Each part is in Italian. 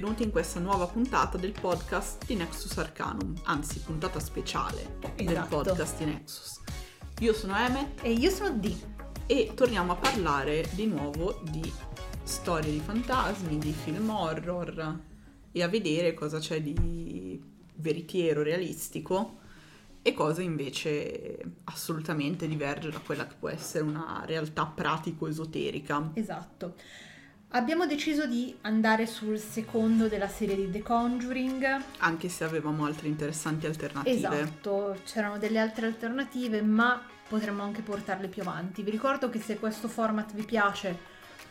benvenuti in questa nuova puntata del podcast di Nexus Arcanum, anzi puntata speciale del Esatto. podcast di Nexus. Io sono Emmet E io sono D. e torniamo a parlare di nuovo di storie di fantasmi, di film horror e a vedere cosa c'è di veritiero, realistico e cosa invece assolutamente diverge da quella che può essere una realtà pratico-esoterica. Esatto. Abbiamo deciso di andare sul secondo della serie di The Conjuring. Anche se avevamo altre interessanti alternative. Esatto, c'erano delle altre alternative, ma potremmo anche portarle più avanti. Vi ricordo che se questo format vi piace,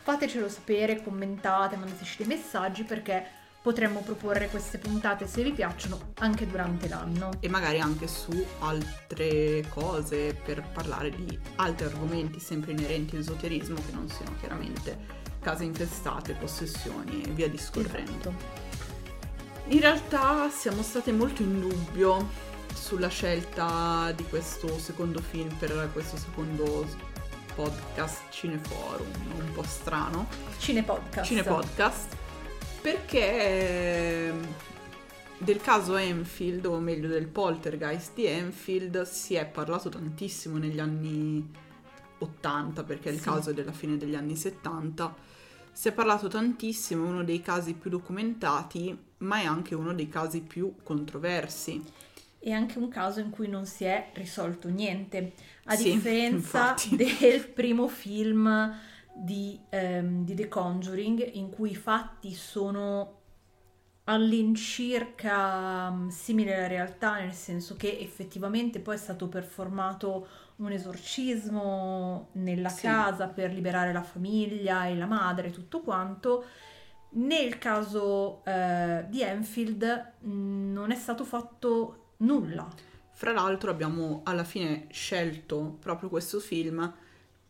fatecelo sapere, commentate, mandateci dei messaggi perché potremmo proporre queste puntate se vi piacciono anche durante l'anno. e magari anche su altre cose per parlare di altri argomenti sempre inerenti all'esoterismo che non siano chiaramente case infestate, possessioni e via discorrendo. Esatto. In realtà siamo state molto in dubbio sulla scelta di questo secondo film per questo secondo podcast Cineforum, un po' strano. Cinepodcast. Cinepodcast perché ehm, del caso Enfield, o meglio del poltergeist di Enfield, si è parlato tantissimo negli anni 80, perché il Sì. caso è della fine degli anni 70. Si è parlato tantissimo, è uno dei casi più documentati, ma è anche uno dei casi più controversi. E anche un caso in cui non si è risolto niente, a Sì, differenza infatti. del primo film di, ehm, di The Conjuring, in cui i fatti sono all'incirca mm, simili alla realtà, nel senso che effettivamente poi è stato performato un esorcismo nella Sì. casa per liberare la famiglia e la madre e tutto quanto. Nel caso eh, di Enfield mh, non è stato fatto nulla. Fra l'altro abbiamo alla fine scelto proprio questo film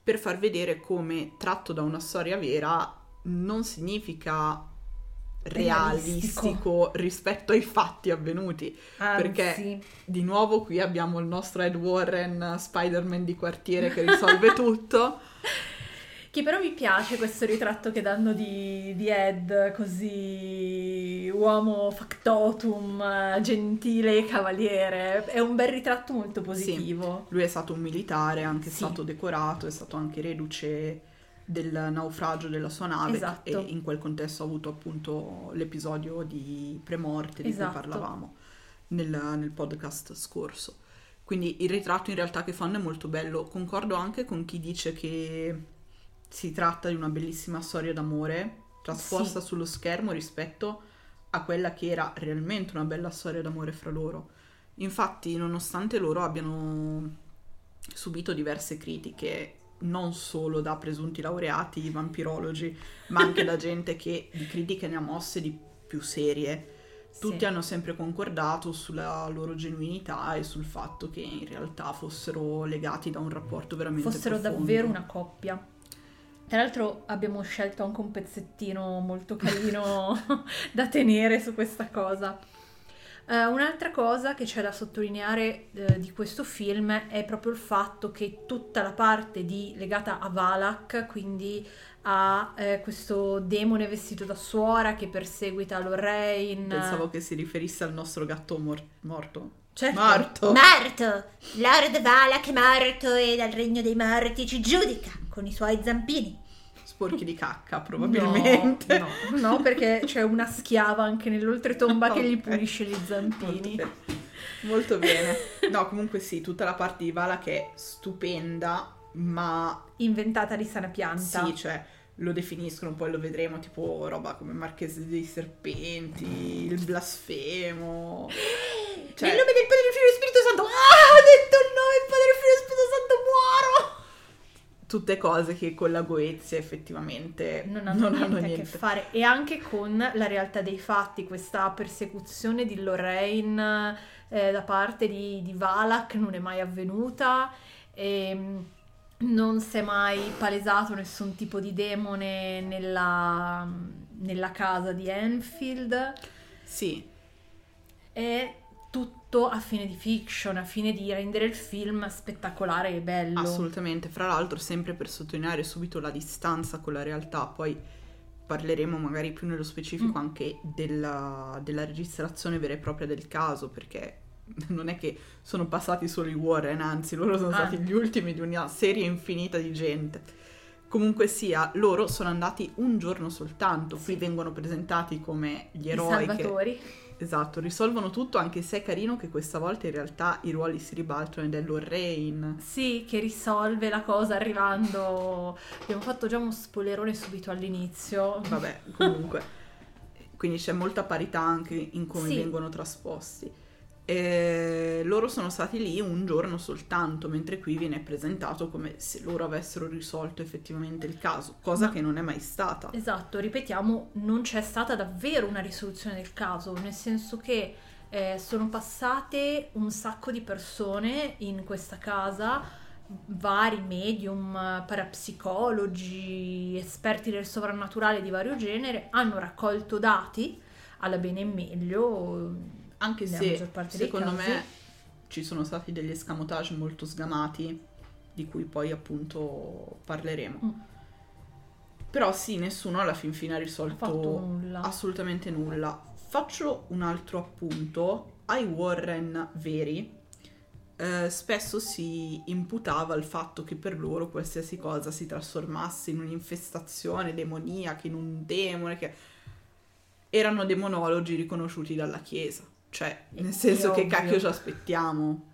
per far vedere come tratto da una storia vera non significa realistico, Realistico. rispetto ai fatti avvenuti. Anzi, Perché- Di nuovo qui abbiamo il nostro Ed Warren Spider-Man di quartiere che risolve tutto. che però mi piace questo ritratto che danno di, di Ed, così uomo factotum, gentile e cavaliere. È un bel ritratto molto positivo. Lui è stato un militare, è anche Sì. stato decorato, è stato anche reduce del naufragio della sua nave Esatto. e in quel contesto ha avuto appunto l'episodio di premorte di Esatto. cui parlavamo nel, nel podcast scorso. Quindi il ritratto in realtà che fanno è molto bello. Concordo anche con chi dice che si tratta di una bellissima storia d'amore trasposta Sì. sullo schermo rispetto a quella che era realmente una bella storia d'amore fra loro. Infatti, nonostante loro abbiano subito diverse critiche, non solo da presunti laureati vampirologi, ma anche da gente che di critiche ne ha mosse di più serie. Tutti Sì. hanno sempre concordato sulla loro genuinità e sul fatto che in realtà fossero legati da un rapporto veramente fossero profondo. davvero una coppia. Tra l'altro abbiamo scelto anche un pezzettino molto carino da tenere su questa cosa. Eh, un'altra cosa che c'è da sottolineare eh, di questo film è proprio il fatto che tutta la parte di- legata a Valak, quindi a eh, questo demone vestito da suora che perseguita Lorraine. Pensavo che si riferisse al nostro gatto mor- morto. Certo. Morto. Morto! Lord Valak morto e dal regno dei morti ci giudica con i suoi zampini. Sporchi di cacca, probabilmente. No, no, no, perché c'è una schiava anche nell'oltretomba che gli pulisce gli zampini. Molto bene. No, comunque sì, tutta la parte di Vala che è stupenda, ma Inventata di sana pianta. sì, cioè lo definiscono, poi lo vedremo, tipo roba come Marchese dei Serpenti, il blasfemo. Cioè, Nel nome del Padre, del Figlio e Spirito Santo. Ah, ho detto il nome del Padre, del Figlio e Spirito! Tutte cose che con la Goezia effettivamente Non hanno, niente, a che fare. E anche con la realtà dei fatti, questa persecuzione di Lorraine eh, da parte di, di Valak non è mai avvenuta. E, non si è mai palesato nessun tipo di demone nella, nella casa di Enfield. Sì, È tutto a fine di fiction, a fine di rendere il film spettacolare e bello. assolutamente. Fra l'altro, sempre per sottolineare subito la distanza con la realtà, poi parleremo magari più nello specifico Mm. anche della, della registrazione vera e propria del caso, perché non è che sono passati solo i Warren, anzi loro sono Ah. stati gli ultimi di una serie infinita di gente. Comunque sia, loro sono andati un giorno soltanto, qui Sì. vengono presentati come gli I eroi che salvatori. Esatto, risolvono tutto, anche se è carino che questa volta in realtà i ruoli si ribaltano ed è Lorraine. Sì, che risolve la cosa arrivando. Abbiamo fatto già uno spoilerone subito all'inizio. Vabbè, comunque. Quindi c'è molta parità anche in come Sì. vengono trasposti. E loro sono stati lì un giorno soltanto, mentre qui viene presentato come se loro avessero risolto effettivamente il caso, cosa Ma- che non è mai stata. Esatto, ripetiamo, non c'è stata davvero una risoluzione del caso, nel senso che eh, sono passate un sacco di persone in questa casa, vari medium, eh, parapsicologi, esperti del sovrannaturale di vario genere, hanno raccolto dati alla bene e meglio. Anche nella se secondo me ci sono stati degli escamotage molto sgamati, di cui poi appunto parleremo. Mm. Però sì, nessuno alla fin fine ha risolto nulla. assolutamente nulla. Faccio un altro appunto. Ai Warren veri eh, spesso si imputava il fatto che per loro qualsiasi cosa si trasformasse in un'infestazione demoniaca, in un demone, che erano demonologi riconosciuti dalla Chiesa. Cioè, nel senso che ovvio. cacchio ci aspettiamo?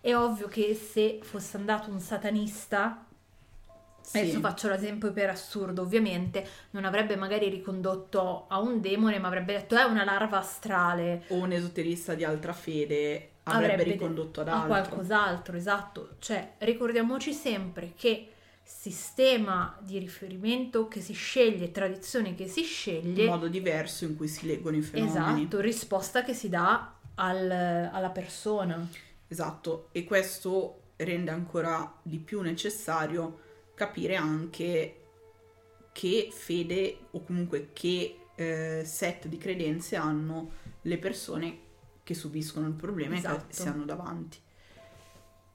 È ovvio che se fosse andato un satanista Sì. Adesso faccio l'esempio per assurdo, ovviamente, non avrebbe magari ricondotto a un demone, ma avrebbe detto è una larva astrale, O un esoterista di altra fede avrebbe, Avrebbe ricondotto ad a altro. qualcos'altro, esatto. Cioè, ricordiamoci sempre che sistema di riferimento che si sceglie, tradizione che si Il sceglie, modo diverso in cui si leggono i fenomeni. esatto, risposta che si dà al- alla persona. Esatto, e questo rende ancora di più necessario capire anche che fede o comunque che eh, set di credenze hanno le persone che subiscono il problema e Esatto. che si hanno davanti.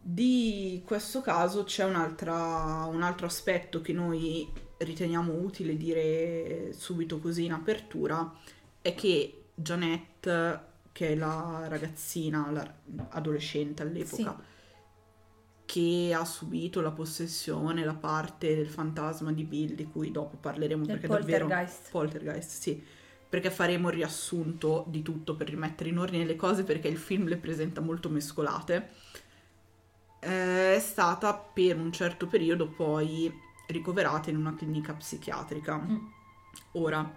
Di questo caso c'è un'altra- un altro aspetto che noi riteniamo utile dire subito così in apertura, è che Janette, che è la ragazzina, la adolescente all'epoca, che ha subito la possessione, la parte del fantasma di Bill, di cui dopo parleremo Del perché davvero... poltergeist. Poltergeist, sì. Perché faremo il riassunto di tutto per rimettere in ordine le cose perché il film le presenta molto mescolate. Eh, È stata per un certo periodo poi ricoverata in una clinica psichiatrica. Mm. Ora,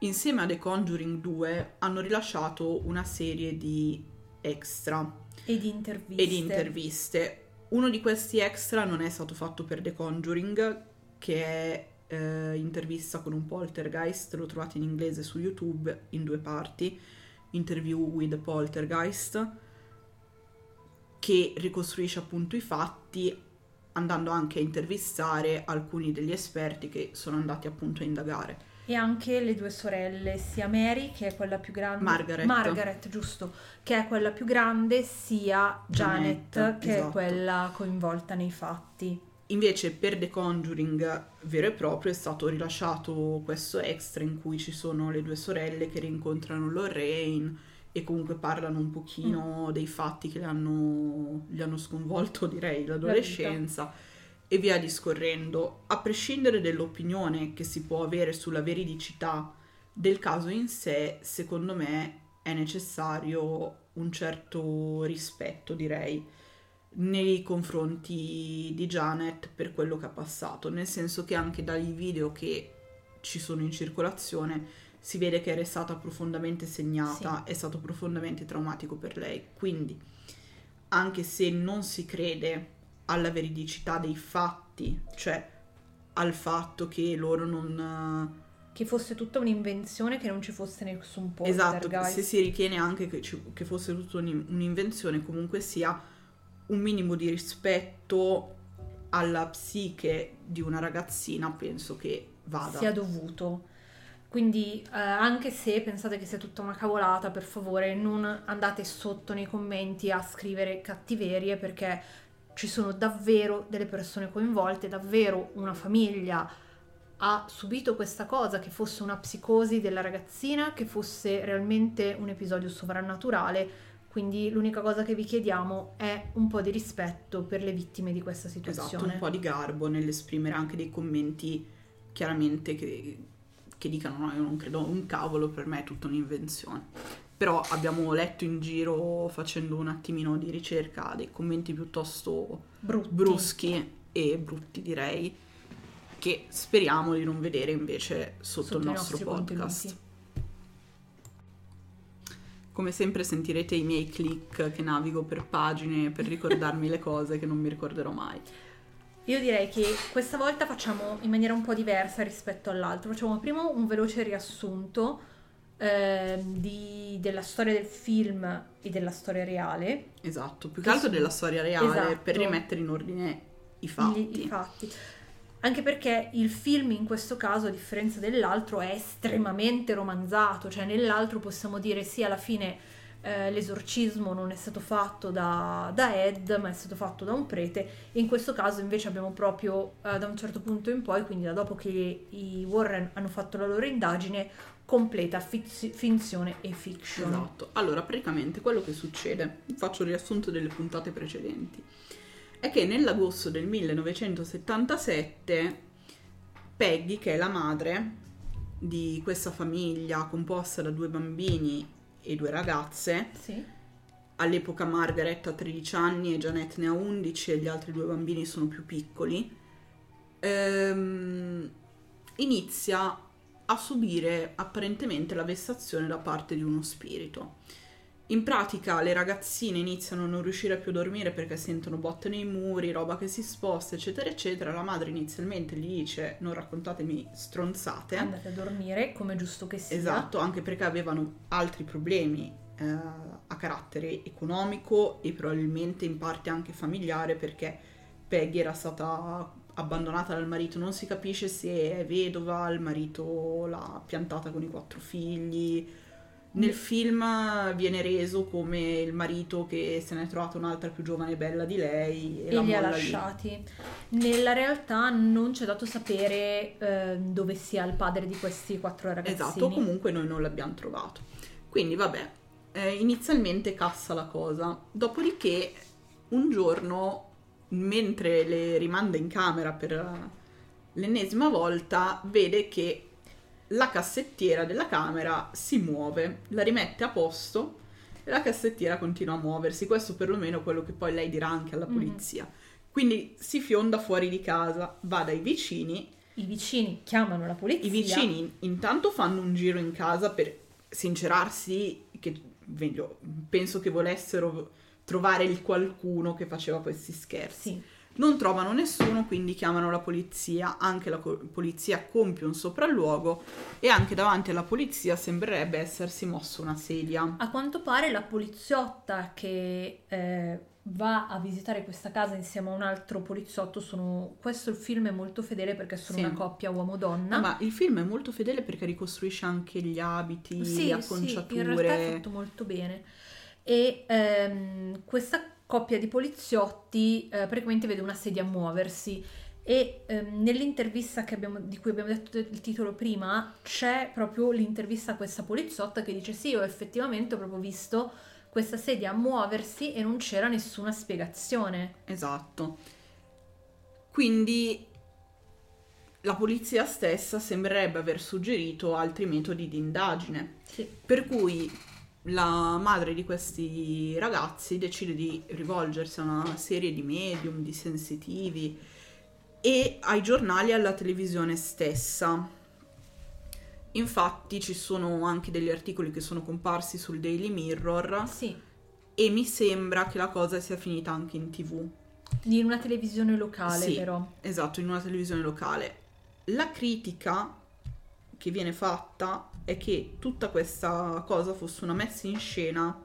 insieme a The Conjuring 2 hanno rilasciato una serie di extra E di interviste. e di interviste. Uno di questi extra non è stato fatto per The Conjuring, che è eh, intervista con un poltergeist, lo trovate in inglese su YouTube in due parti, Interview with Poltergeist, che ricostruisce appunto i fatti andando anche a intervistare alcuni degli esperti che sono andati appunto a indagare. E anche le due sorelle, sia Mary, che è quella più grande, Margaret. Margaret, giusto, che è quella più grande, sia Janet, Janet, che esatto. è quella coinvolta nei fatti. Invece per The Conjuring vero e proprio è stato rilasciato questo extra in cui ci sono le due sorelle che rincontrano Lorraine e comunque parlano un pochino dei fatti che hanno, gli hanno sconvolto direi l'adolescenza e via discorrendo. A prescindere dall'opinione che si può avere sulla veridicità del caso in sé, secondo me è necessario un certo rispetto direi nei confronti di Janet per quello che ha passato, nel senso che anche dai video che ci sono in circolazione si vede che era stata profondamente segnata, è stato profondamente traumatico per lei. Quindi, anche se non si crede alla veridicità dei fatti, cioè al fatto che loro non Che fosse tutta un'invenzione, che non ci fosse nessun Esatto, poltergeist. se si ritiene anche che, ci- che fosse tutta un'in- un'invenzione, comunque sia un minimo di rispetto alla psiche di una ragazzina penso che vada. sia dovuto. Quindi eh, anche se pensate che sia tutta una cavolata, per favore non andate sotto nei commenti a scrivere cattiverie perché ci sono davvero delle persone coinvolte, davvero una famiglia ha subito questa cosa, che fosse una psicosi della ragazzina, che fosse realmente un episodio sovrannaturale. Quindi l'unica cosa che vi chiediamo è un po' di rispetto per le vittime di questa Esatto, situazione. un po' di garbo nell'esprimere anche dei commenti chiaramente che, che dicano no, io non credo un cavolo, per me è tutta un'invenzione. Però abbiamo letto in giro facendo un attimino di ricerca dei commenti piuttosto Brutti. bruschi e brutti direi che speriamo di non vedere invece sotto, Sotto il nostro podcast. contenuti. Come sempre sentirete i miei click che navigo per pagine per ricordarmi le cose che non mi ricorderò mai. Io direi che questa volta facciamo in maniera un po' diversa rispetto all'altro. Facciamo prima un veloce riassunto ehm, di- della storia del film e della storia reale. Esatto, più Che altro della storia reale Esatto. per rimettere in ordine i fatti. Gli- i fatti. Anche perché il film in questo caso, a differenza dell'altro, è estremamente romanzato, cioè nell'altro possiamo dire sì, alla fine eh, l'esorcismo non è stato fatto da, da Ed, ma è stato fatto da un prete. In questo caso invece abbiamo proprio eh, da un certo punto in poi, quindi da dopo che i Warren hanno fatto la loro indagine, completa fiz- finzione e fiction. Esatto. Allora, praticamente quello che succede, faccio il riassunto delle puntate precedenti, è che nell'agosto del 1977 Peggy, che è la madre di questa famiglia composta da due bambini e due ragazze, Sì. all'epoca Margaret ha 13 anni e Janet ne ha 11 e gli altri due bambini sono più piccoli, ehm, inizia a subire apparentemente la vessazione da parte di uno spirito. In pratica le ragazzine iniziano a non riuscire più a dormire perché sentono botte nei muri, roba che si sposta, eccetera, eccetera. La madre inizialmente gli dice non raccontatemi stronzate. Andate a dormire, come giusto che sia. Esatto, anche perché avevano altri problemi eh, a carattere economico e probabilmente in parte anche familiare perché Peggy era stata abbandonata dal marito, non si capisce se è vedova, il marito l'ha piantata con i quattro figli. Nel film viene reso come il marito che se ne è trovata un'altra più giovane e bella di lei e, e la li ha molla lì. lasciati. Nella realtà non c'è dato sapere eh, dove sia il padre di questi quattro ragazzini. Esatto, comunque noi non l'abbiamo trovato. Quindi vabbè, eh, inizialmente cassa la cosa, dopodiché un giorno, mentre le rimanda in camera per l'ennesima volta, vede che la cassettiera della camera si muove, la rimette a posto e la cassettiera continua a muoversi. Questo perlomeno è quello che poi lei dirà anche alla Mhm. polizia. Quindi si fionda fuori di casa, va dai vicini I vicini chiamano la polizia. i vicini intanto fanno un giro in casa per sincerarsi che penso che volessero trovare il qualcuno che faceva questi scherzi. Sì. Non trovano nessuno, quindi chiamano la polizia, anche la co- polizia compie un sopralluogo e anche davanti alla polizia sembrerebbe essersi mossa una sedia. A quanto pare la poliziotta che eh, va a visitare questa casa insieme a un altro poliziotto sono... Questo il film è molto fedele perché sono Sì. una coppia uomo-donna. Ma il film è molto fedele perché ricostruisce anche gli abiti, Sì, le sì, acconciature. in realtà è fatto molto bene. E ehm, questa coppia di poliziotti eh, praticamente vede una sedia muoversi e ehm, nell'intervista che abbiamo- di cui abbiamo detto il titolo prima c'è proprio l'intervista a questa poliziotta che dice sì, io effettivamente ho proprio visto questa sedia muoversi e non c'era nessuna spiegazione. Esatto. Quindi la polizia stessa sembrerebbe aver suggerito altri metodi di indagine, Sì. per cui la madre di questi ragazzi decide di rivolgersi a una serie di medium, di sensitivi e ai giornali e alla televisione stessa. Infatti ci sono anche degli articoli che sono comparsi sul Daily Mirror Sì, e mi sembra che la cosa sia finita anche in tv. in una televisione locale Sì. però. Esatto, in una televisione locale. La critica che viene fatta è che tutta questa cosa fosse una messa in scena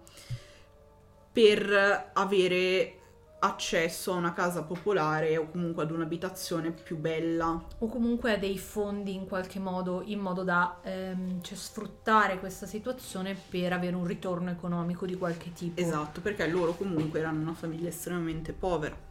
per avere accesso a una casa popolare o comunque ad un'abitazione più bella. o comunque a dei fondi in qualche modo in modo da ehm, cioè, sfruttare questa situazione per avere un ritorno economico di qualche tipo. Esatto, perché loro comunque erano una famiglia estremamente povera.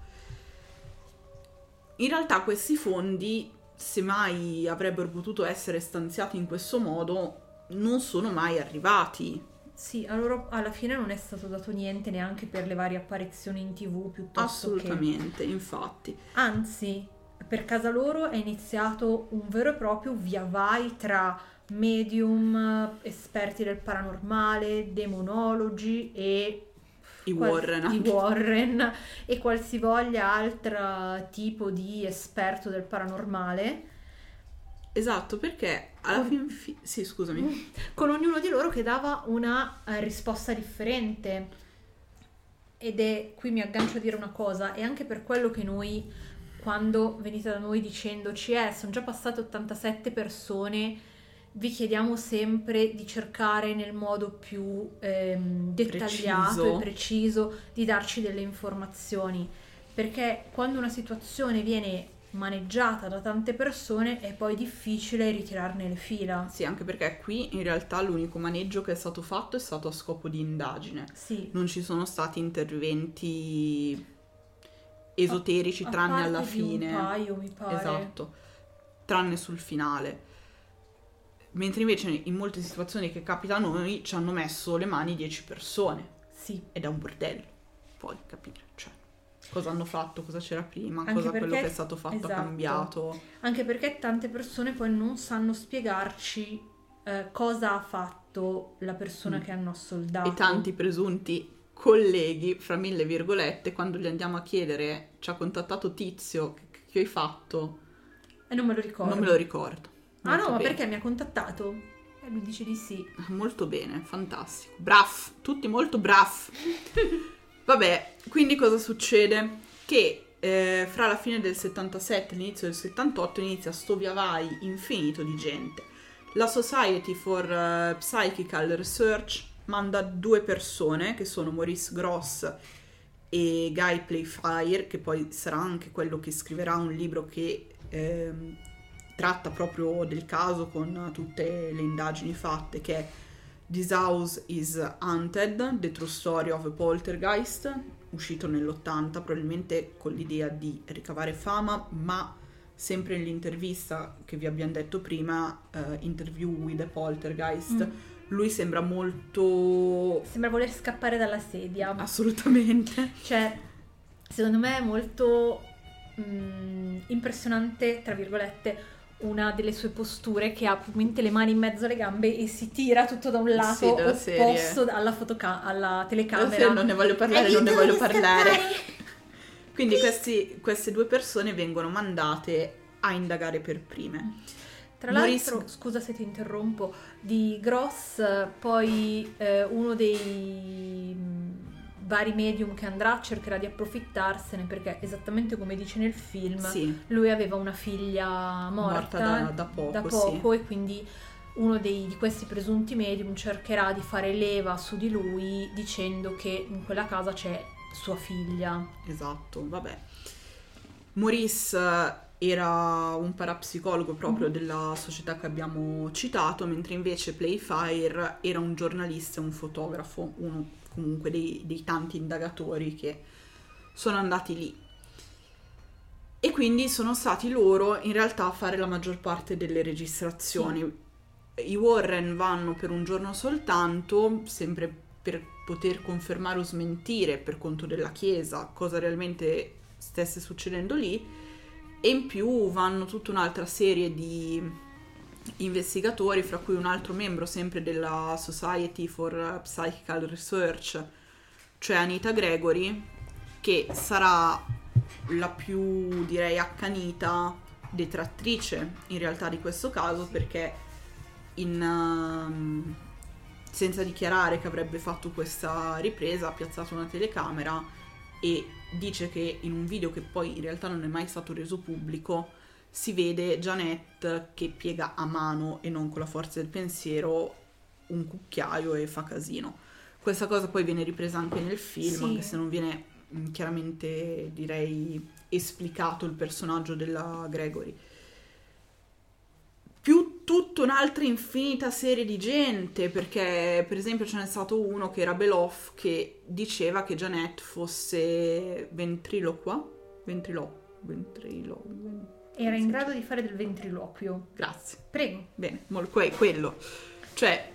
In realtà questi fondi, se mai avrebbero potuto essere stanziati in questo modo, non sono mai arrivati. Sì, a loro alla fine non è stato dato niente neanche per le varie apparizioni in tv piuttosto che... Assolutamente, infatti. Anzi, per casa loro è iniziato un vero e proprio via vai tra medium, esperti del paranormale, demonologi e I Warren i. Warren e qualsivoglia altro tipo di esperto del paranormale, Esatto, perché alla fin fi- Sì, scusami. con ognuno di loro che dava una eh, risposta differente. Ed è, qui mi aggancio a dire una cosa, e anche per quello che noi, quando venite da noi dicendoci, eh, sono già passate 87 persone, vi chiediamo sempre di cercare nel modo più ehm, dettagliato Preciso. e preciso di darci delle informazioni. Perché quando una situazione viene maneggiata da tante persone è poi difficile ritirarne le fila. Sì, anche perché qui in realtà l'unico maneggio che è stato fatto è stato a scopo di indagine. Sì, Non ci sono stati interventi esoterici A tranne parte alla fine. Un paio, mi pare. Esatto, tranne sul finale. Mentre invece in molte situazioni che capita a noi ci hanno messo le mani 10 persone Sì, ed è un bordello. Puoi capire, cioè, cosa hanno fatto, cosa c'era prima, Anche cosa quello perché- che è stato fatto esatto. ha cambiato. anche perché tante persone poi non sanno spiegarci eh, cosa ha fatto la persona Mm. che hanno assoldato. E tanti presunti colleghi, fra mille virgolette, quando gli andiamo a chiedere, ci ha contattato Tizio, che, che hai fatto? E non me lo ricordo. Non me lo ricordo. Ah no, ma bene. perché mi ha contattato? E lui dice di sì. Molto bene, fantastico. Braff, tutti molto braff. Vabbè, quindi cosa succede? Che eh, fra la fine del 77 e l'inizio del 78 inizia sto via vai infinito di gente. La Society for eh, Psychical Research manda due persone, che sono Maurice Gross e Guy Playfire, che poi sarà anche quello che scriverà un libro che ehm, tratta proprio del caso con tutte le indagini fatte, che è This House is Haunted, The True Story of a Poltergeist, uscito nell'80, probabilmente con l'idea di ricavare fama, ma sempre nell'intervista che vi abbiamo detto prima, eh, Interview with a Poltergeist, Mm. lui sembra molto... Sembra voler scappare dalla sedia. Assolutamente. Cioè, secondo me è molto mm, impressionante, tra virgolette, una delle sue posture che ha probabilmente le mani in mezzo alle gambe e si tira tutto da un lato della opposto alla, fotoca- alla telecamera. non ne voglio parlare, non ne voglio parlare. Quindi questi- queste due persone vengono mandate a indagare per prime. Tra Maurice- l'altro, scusa se ti interrompo, di Gross, eh, poi eh, uno dei vari medium che andrà cercherà di approfittarsene perché esattamente come dice nel film, Sì, lui aveva una figlia morta, morta da, da poco, da sì. poco e quindi uno dei- di questi presunti medium cercherà di fare leva su di lui dicendo che in quella casa c'è sua figlia. Esatto, vabbè. Maurice era un parapsicologo proprio della società che abbiamo citato, mentre invece Playfire era un giornalista e un fotografo, uno comunque dei, dei tanti indagatori che sono andati lì. E quindi sono stati loro in realtà a fare la maggior parte delle registrazioni. I Warren vanno per un giorno soltanto, sempre per poter confermare o smentire per conto della Chiesa cosa realmente stesse succedendo lì e in più vanno tutta un'altra serie di investigatori, fra cui un altro membro sempre della Society for Psychical Research, cioè Anita Gregory, che sarà la più direi accanita detrattrice in realtà di questo caso perché in, um, senza dichiarare che avrebbe fatto questa ripresa ha piazzato una telecamera e dice che in un video che poi in realtà non è mai stato reso pubblico si vede Janet che piega a mano e non con la forza del pensiero un cucchiaio e fa casino. Questa cosa poi viene ripresa anche nel film, Sì. anche se non viene mm, chiaramente direi esplicato il personaggio della Gregory. Più tutta un'altra infinita serie di gente, perché per esempio ce n'è stato uno che era Beloff che diceva che Janet fosse ventriloqua, ventrilo, ventrilo, ven- Era in grado di fare del ventriloquio. Grazie. Prego. Bene, que- quello. Cioè,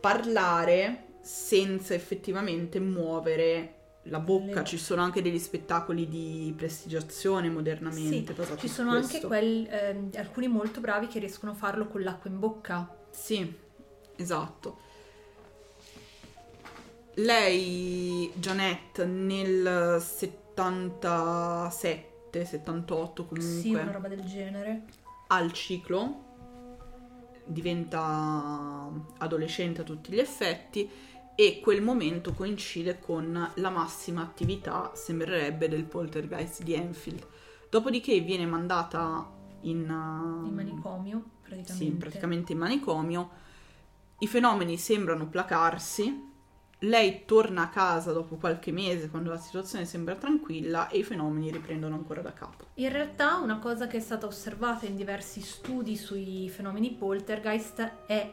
parlare senza effettivamente muovere la bocca. Le- Ci sono anche degli spettacoli di prestigiazione modernamente. Sì, ci sono anche questo. quel- ehm, alcuni molto bravi che riescono a farlo con l'acqua in bocca. Sì, esatto. Lei, Janet, nel 77, 78 comunque, Sì, una roba del genere. al ciclo, diventa adolescente a tutti gli effetti e quel momento coincide con la massima attività, sembrerebbe, del poltergeist di Enfield. Dopodiché viene mandata in, uh, In manicomio, praticamente. sì, praticamente in manicomio. I fenomeni sembrano placarsi. Lei torna a casa dopo qualche mese quando la situazione sembra tranquilla e i fenomeni riprendono ancora da capo. In realtà una cosa che è stata osservata in diversi studi sui fenomeni poltergeist è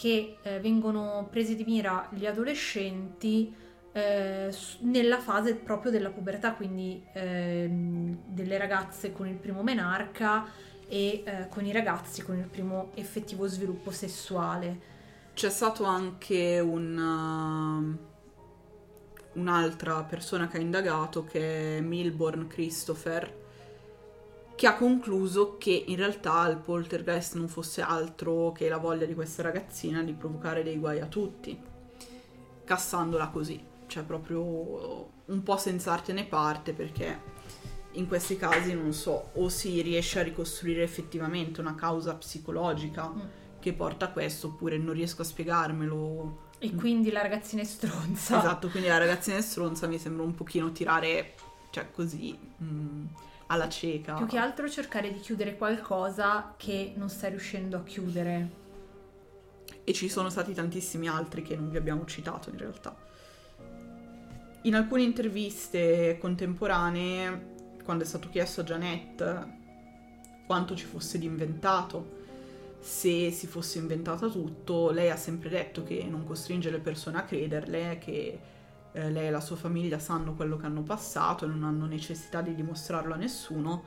che eh, vengono presi di mira gli adolescenti eh, nella fase proprio della pubertà, quindi ehm, delle ragazze con il primo menarca e eh, con i ragazzi con il primo effettivo sviluppo sessuale. C'è stato anche un, um, un'altra persona che ha indagato che è Milborn Christopher che ha concluso che in realtà il poltergeist non fosse altro che la voglia di questa ragazzina di provocare dei guai a tutti, cassandola così, cioè proprio un po' senza arte né parte perché in questi casi non so, o si riesce a ricostruire effettivamente una causa psicologica Mm. che porta a questo oppure non riesco a spiegarmelo. E quindi la ragazzina è stronza. Esatto, quindi la ragazzina è stronza mi sembra un pochino tirare, cioè così, mm, alla cieca. Più che altro cercare di chiudere qualcosa che non stai riuscendo a chiudere. E ci sono stati tantissimi altri che non vi abbiamo citato in realtà. In alcune interviste contemporanee, quando è stato chiesto a Janet quanto ci fosse di inventato, se si fosse inventata tutto, lei ha sempre detto che non costringe le persone a crederle, che eh, lei e la sua famiglia sanno quello che hanno passato e non hanno necessità di dimostrarlo a nessuno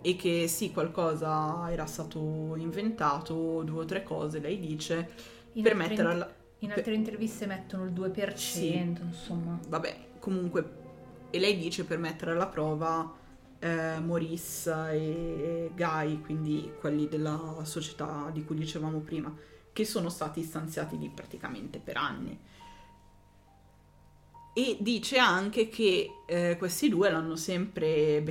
e che sì, qualcosa era stato inventato, due o tre cose, lei dice, In per mettere alla... In altre interviste mettono il 2%, Sì. insomma. Vabbè, comunque, e lei dice per mettere alla prova eh, Maurice e Guy, quindi quelli della società di cui dicevamo prima, che sono stati stanziati lì praticamente per anni. E dice anche che eh, questi due l'hanno sempre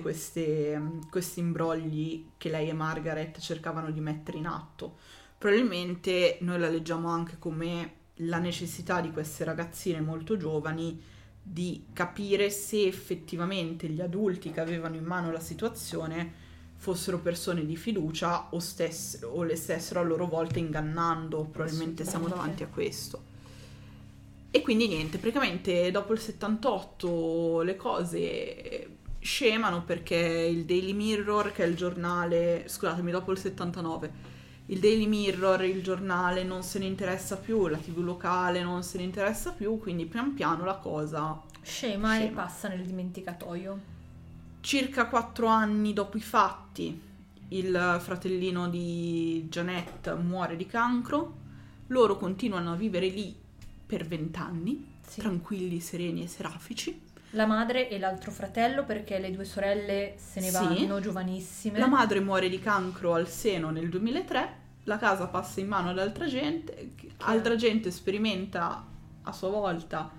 queste, questi imbrogli che lei e Margaret cercavano di mettere in atto. Probabilmente noi la leggiamo anche come la necessità di queste ragazzine molto giovani di capire se effettivamente gli adulti che avevano in mano la situazione fossero persone di fiducia o, stess- o le stessero a loro volta ingannando. Probabilmente siamo davanti a questo. E quindi niente, praticamente dopo il 78 le cose scemano perché il Daily Mirror, che è il giornale, scusatemi, dopo il 79, il Daily Mirror, il giornale non se ne interessa più, la TV locale non se ne interessa più, quindi pian piano la cosa Scema, e Scema. passa nel dimenticatoio. Circa quattro anni dopo i fatti, il fratellino di Janet muore di cancro, loro continuano a vivere lì per vent'anni, Sì. tranquilli, sereni e serafici. La madre e l'altro fratello perché le due sorelle se ne Sì. vanno giovanissime. La madre muore di cancro al seno nel 2003, la casa passa in mano ad altra gente, altra gente sperimenta a sua volta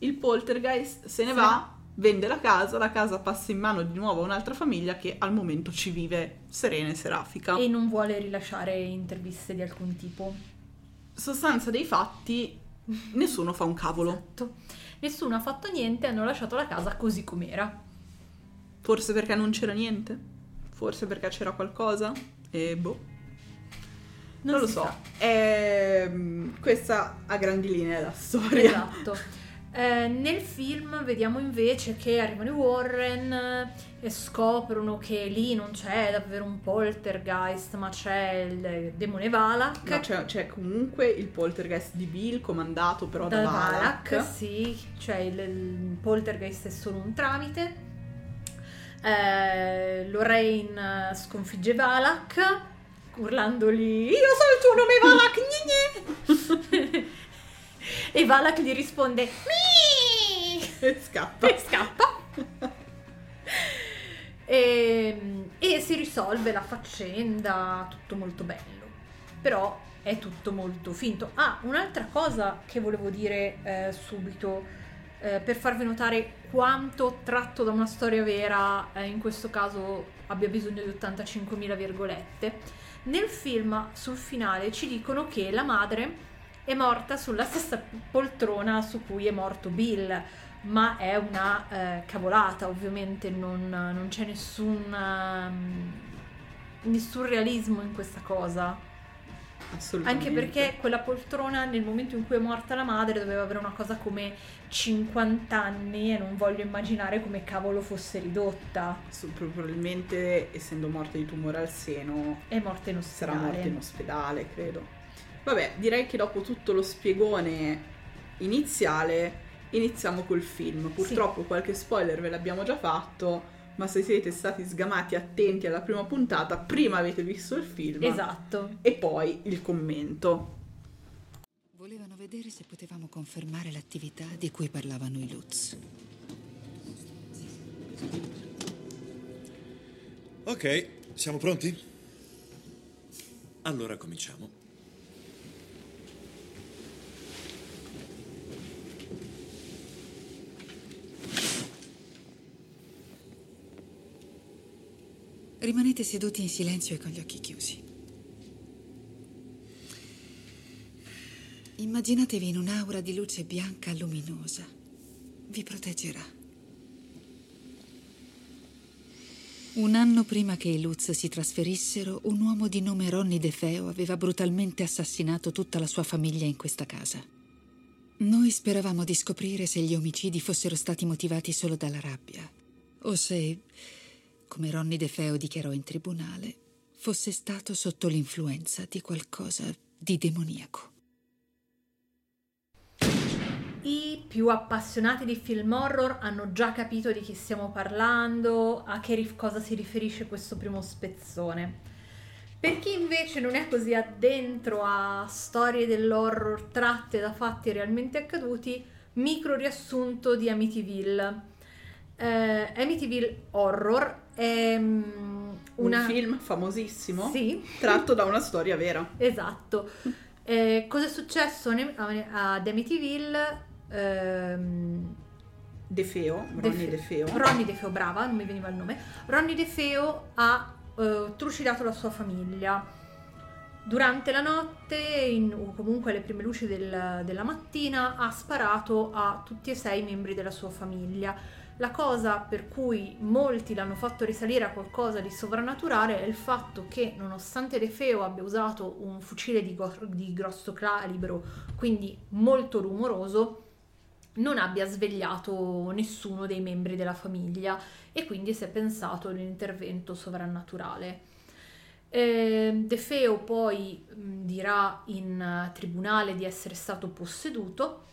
il poltergeist, se ne Se va. vende la casa, la casa passa in mano di nuovo a un'altra famiglia che al momento ci vive serena e serafica. e non vuole rilasciare interviste di alcun tipo. Sostanza dei fatti, nessuno fa un cavolo. Esatto. Nessuno ha fatto niente, hanno lasciato la casa così com'era. Forse perché non c'era niente? Forse perché c'era qualcosa? E boh. Non, lo si so. sa. Ehm, questa a grandi linee è la storia. Esatto. Eh, nel film vediamo invece che arrivano i Warren eh, e scoprono che lì non c'è davvero un poltergeist, ma c'è il demone Valak. No, c'è, c'è comunque il poltergeist di Bill comandato però da, da Valak. Valak, sì, cioè il, il poltergeist è solo un tramite. Eh, Lorraine sconfigge Valak urlandogli io so il tuo nome Valak gne gne." e Valak gli risponde "Mi!" E scappa. e scappa e, e si risolve la faccenda tutto molto bello però è tutto molto finto ah un'altra cosa che volevo dire eh, subito eh, per farvi notare quanto tratto da una storia vera eh, in questo caso abbia bisogno di 85.000 virgolette nel film sul finale ci dicono che la madre è morta sulla stessa poltrona su cui è morto Bill ma è una eh, cavolata ovviamente non, non c'è nessun um, nessun realismo in questa cosa Assolutamente. anche perché quella poltrona nel momento in cui è morta la madre doveva avere una cosa come 50 anni e non voglio immaginare come cavolo fosse ridotta Su- probabilmente essendo morta di tumore al seno è morta in sarà ospedale morta in ospedale, credo. Vabbè, direi che dopo tutto lo spiegone iniziale iniziamo col film. Purtroppo qualche spoiler ve l'abbiamo già fatto, ma se siete stati sgamati attenti alla prima puntata, prima avete visto il film esatto e poi il commento. Volevano vedere se potevamo confermare l'attività di cui parlavano i Lutz. Ok, siamo pronti? Allora cominciamo. Rimanete seduti in silenzio e con gli occhi chiusi. Immaginatevi in un'aura di luce bianca luminosa. Vi proteggerà. Un anno prima che i Lutz si trasferissero, un uomo di nome Ronnie De Feo aveva brutalmente assassinato tutta la sua famiglia in questa casa. Noi speravamo di scoprire se gli omicidi fossero stati motivati solo dalla rabbia o se, come Ronnie De Feo dichiarò in tribunale, fosse stato sotto l'influenza di qualcosa di demoniaco. I più appassionati di film horror hanno già capito di chi stiamo parlando, a che rif- cosa si riferisce questo primo spezzone. Per chi invece non è così addentro a storie dell'horror tratte da fatti realmente accaduti, micro riassunto di Amityville. Eh, Amityville Horror è mm, una... Un film famosissimo Sì. tratto da una storia vera. Esatto. Eh, cosa è successo a- ad Amityville? Ehm, De Feo, Fe- De Feo. Ronnie De Feo, brava, non mi veniva il nome. Ronnie De Feo ha eh, trucidato la sua famiglia. Durante la notte, in- o comunque alle prime luci del- della mattina, ha sparato a tutti e sei i membri della sua famiglia. La cosa per cui molti l'hanno fatto risalire a qualcosa di sovrannaturale è il fatto che, nonostante De Feo abbia usato un fucile di, go- di grosso calibro, quindi molto rumoroso, non abbia svegliato nessuno dei membri della famiglia e quindi si è pensato ad un intervento sovrannaturale. Eh, De Feo poi mh, dirà in tribunale di essere stato posseduto.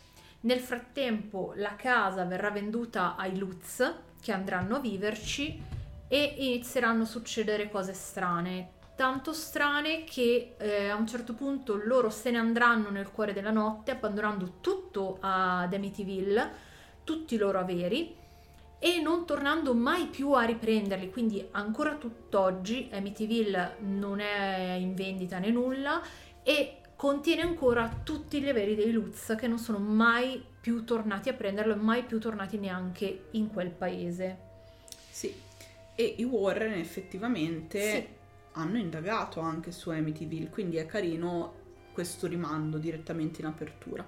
Nel frattempo la casa verrà venduta ai Lutz che andranno a viverci e inizieranno a succedere cose strane, tanto strane che eh, a un certo punto loro se ne andranno nel cuore della notte abbandonando tutto ad Amityville, tutti i loro averi e non tornando mai più a riprenderli, quindi ancora tutt'oggi Amityville non è in vendita né nulla e contiene ancora tutti gli averi dei Lutz che non sono mai più tornati a prenderlo e mai più tornati neanche in quel paese. Sì. E i Warren effettivamente Sì. hanno indagato anche su Amityville, quindi è carino questo rimando direttamente in apertura.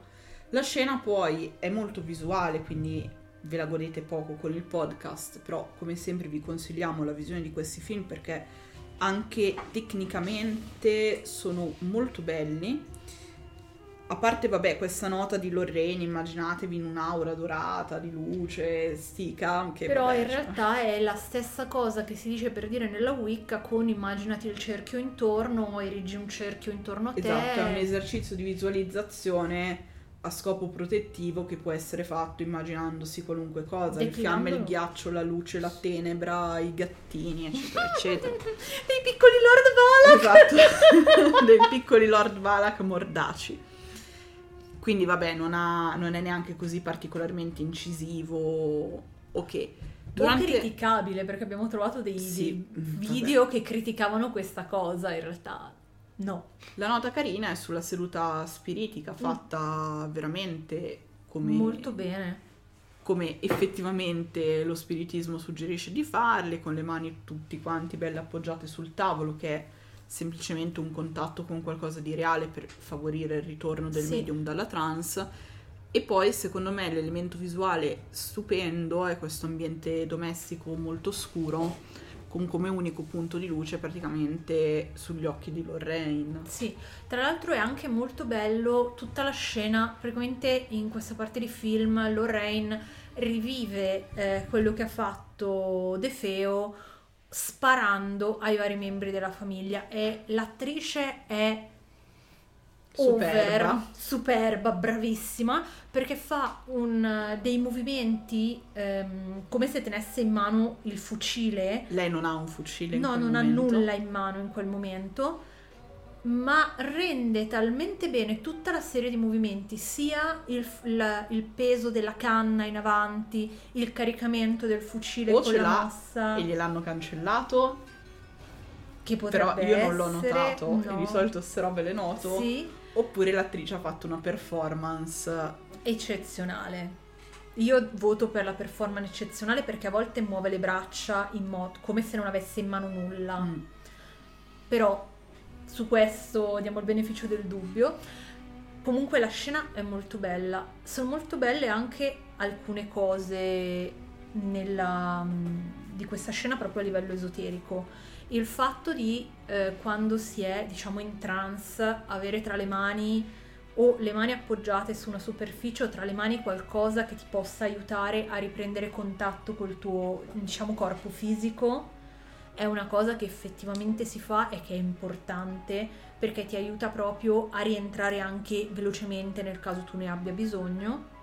La scena poi è molto visuale, quindi ve la godete poco con il podcast, però come sempre vi consigliamo la visione di questi film perché anche tecnicamente sono molto belli a parte, vabbè, questa nota di Lorraine, immaginatevi in un'aura dorata di luce, stica, che Però vabbè, in cioè- realtà è la stessa cosa che si dice per dire nella Wicca con immaginati il cerchio intorno, erigi un cerchio intorno a te. Esatto, è un esercizio di visualizzazione a scopo protettivo che può essere fatto immaginandosi qualunque cosa, il fiamme, il ghiaccio, la luce, la tenebra, i gattini, eccetera, eccetera. Dei piccoli Lord Valak! Esatto, dei piccoli Lord Valak mordaci. Quindi vabbè, non, ha- non è neanche così particolarmente incisivo. Ok. O criticabile perché abbiamo trovato dei, Sì, mm, video che criticavano questa cosa, in realtà no. La nota carina è sulla seduta spiritica, fatta veramente come... Molto bene. come effettivamente lo spiritismo suggerisce di farle, con le mani tutti quanti belle appoggiate sul tavolo, che è semplicemente un contatto con qualcosa di reale per favorire il ritorno del Sì. medium dalla trance. E poi, secondo me, l'elemento visuale stupendo è questo ambiente domestico molto scuro, con come unico punto di luce praticamente sugli occhi di Lorraine. Sì, tra l'altro è anche molto bello tutta la scena, praticamente in questa parte di film Lorraine rivive eh, quello che ha fatto De Feo sparando ai vari membri della famiglia e l'attrice è Superba. over, superba, bravissima, perché fa un- dei movimenti ehm, come se tenesse in mano il fucile Lei non ha un fucile in No, quel non ha momento. nulla in mano in quel momento, ma rende talmente bene tutta la serie di movimenti, sia il, la- il peso della canna in avanti, il caricamento del fucile O con la massa, e gliel'hanno cancellato che potrebbe Però io non l'ho essere, notato no. di solito queste robe le noto. Sì, Oppure l'attrice ha fatto una performance. eccezionale. Io voto per la performance eccezionale perché a volte muove le braccia in modo come se non avesse in mano nulla. mm, però su questo diamo il beneficio del dubbio. Comunque la scena è molto bella. Sono molto belle anche alcune cose nella, mm, di questa scena proprio a livello esoterico. Il fatto di eh, quando si è, diciamo, in trance, avere tra le mani o le mani appoggiate su una superficie o tra le mani qualcosa che ti possa aiutare a riprendere contatto col tuo, diciamo, corpo fisico è una cosa che effettivamente si fa e che è importante perché ti aiuta proprio a rientrare anche velocemente nel caso tu ne abbia bisogno.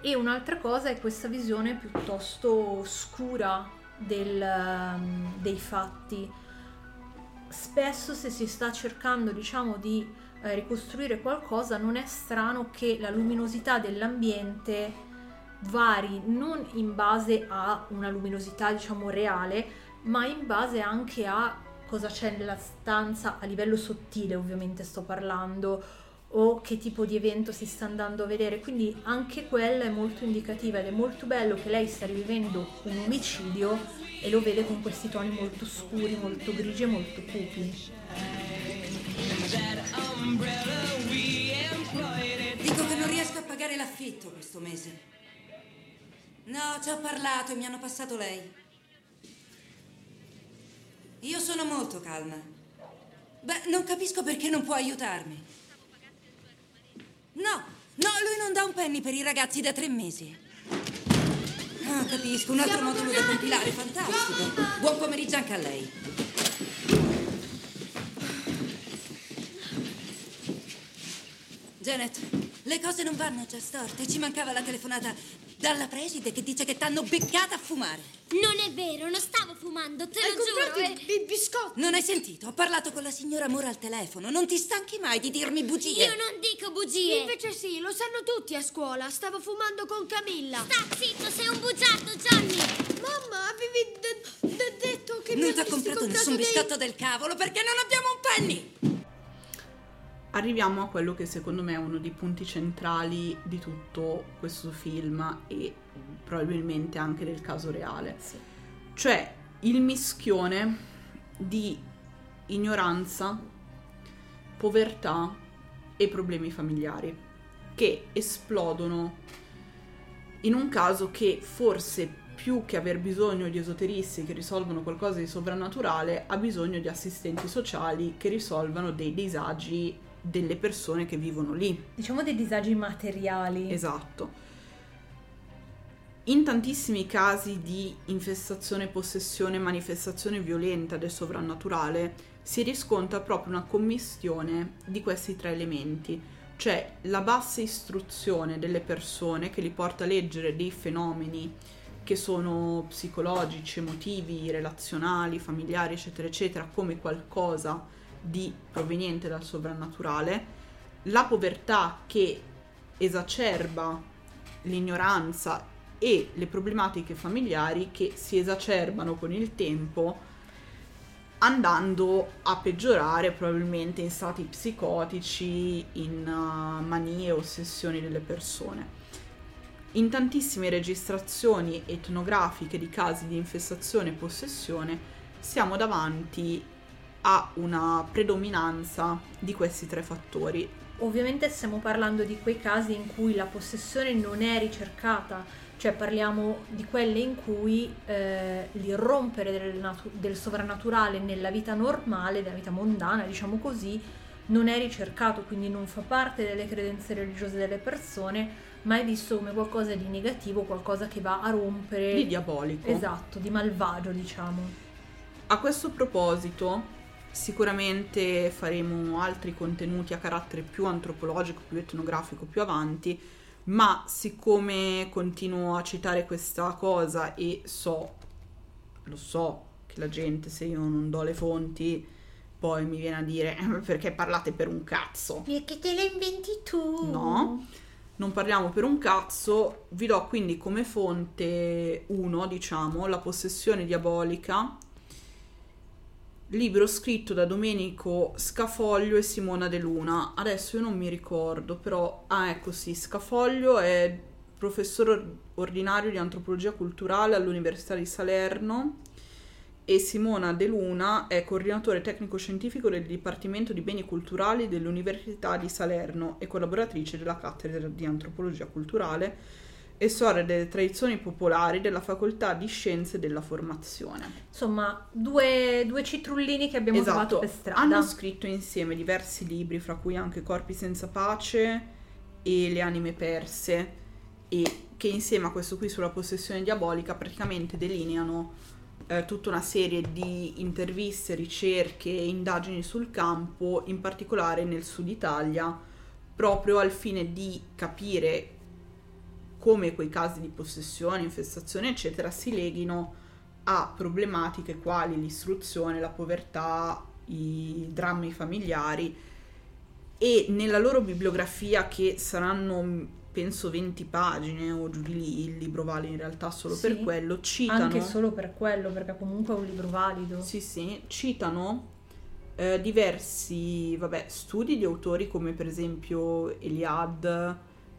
E un'altra cosa è questa visione piuttosto scura del, um, dei fatti. Spesso se si sta cercando, diciamo, di eh, ricostruire qualcosa, non è strano che la luminosità dell'ambiente vari non in base a una luminosità, diciamo, reale, ma in base anche a cosa c'è nella stanza a livello sottile, ovviamente sto parlando, o che tipo di evento si sta andando a vedere. Quindi anche quella è molto indicativa ed è molto bello che lei sta rivivendo un omicidio e lo vede con questi toni molto scuri, molto grigi e molto cupi. Dico che non riesco a pagare l'affitto questo mese. No, ci ho parlato e mi hanno passato lei. Io sono molto calma. Beh, non capisco perché non può aiutarmi. No, no, lui non dà un penny per i ragazzi da tre mesi. Ah, capisco, un altro modulo da compilare, fantastico. Buon pomeriggio anche a lei. Janet, le cose non vanno già storte. Ci mancava la telefonata dalla preside che dice che t'hanno beccata a fumare. Non è vero, non stavo fumando, te lo giuro. eh. i biscotti. Non hai sentito? Ho parlato con la signora Mora al telefono. Non ti stanchi mai di dirmi bugie? Io non dico bugie. Invece sì, lo sanno tutti a scuola. Stavo fumando con Camilla. Sta zitto, sei un bugiardo, Johnny. Mamma, avevi de- de- detto che mi Non ti ha avresti comprato nessun dei- biscotto del cavolo perché non abbiamo un penny! Arriviamo a quello che secondo me è uno dei punti centrali di tutto questo film e probabilmente anche del caso reale. Cioè il mischione di ignoranza, povertà e problemi familiari che esplodono in un caso che forse più che aver bisogno di esoteristi che risolvono qualcosa di sovrannaturale, ha bisogno di assistenti sociali che risolvano dei disagi delle persone che vivono lì. Diciamo dei disagi materiali. Esatto. In tantissimi casi di infestazione, possessione, manifestazione violenta del sovrannaturale si riscontra proprio una commistione di questi tre elementi, cioè la bassa istruzione delle persone che li porta a leggere dei fenomeni che sono psicologici, emotivi, relazionali, familiari, eccetera, eccetera, come qualcosa di proveniente dal sovrannaturale, la povertà che esacerba l'ignoranza e le problematiche familiari che si esacerbano con il tempo andando a peggiorare probabilmente in stati psicotici, in uh, manie e ossessioni delle persone. In tantissime registrazioni etnografiche di casi di infestazione e possessione siamo davanti a una predominanza di questi tre fattori. Ovviamente stiamo parlando di quei casi in cui la possessione non è ricercata, cioè parliamo di quelle in cui eh, l'irrompere del, natu- del sovrannaturale nella vita normale, nella vita mondana, diciamo così, non è ricercato, quindi non fa parte delle credenze religiose delle persone, ma è visto come qualcosa di negativo, qualcosa che va a rompere. Di diabolico. Esatto, di malvagio, diciamo. A questo proposito, sicuramente faremo altri contenuti a carattere più antropologico, più etnografico più avanti, ma siccome continuo a citare questa cosa e so, lo so che la gente se io non do le fonti poi mi viene a dire "Eh, perché parlate per un cazzo. Perché te la inventi tu? No, non parliamo per un cazzo, vi do quindi come fonte 1, diciamo, La possessione diabolica, libro scritto da Domenico Scafoglio e Simona De Luna. Adesso io non mi ricordo, però, ah ecco sì, Scafoglio è professore or- ordinario di antropologia culturale all'Università di Salerno e Simona De Luna è coordinatore tecnico-scientifico del Dipartimento di Beni Culturali dell'Università di Salerno e collaboratrice della cattedra di antropologia culturale e storia delle tradizioni popolari della Facoltà di Scienze della Formazione. Insomma, due, due citrullini che abbiamo trovato per strada. Esatto. Hanno scritto insieme diversi libri, fra cui anche Corpi senza pace e Le anime perse, e che insieme a questo qui sulla possessione diabolica praticamente delineano eh, tutta una serie di interviste, ricerche e indagini sul campo, in particolare nel sud Italia, proprio al fine di capire come quei casi di possessione, infestazione, eccetera, si leghino a problematiche quali l'istruzione, la povertà, i drammi familiari e nella loro bibliografia che saranno penso 20 pagine o giù di lì, il libro vale in realtà solo per Sì, quello, citano Anche solo per quello, perché comunque è un libro valido. sì, sì, citano eh, diversi vabbè, studi di autori come per esempio Eliade,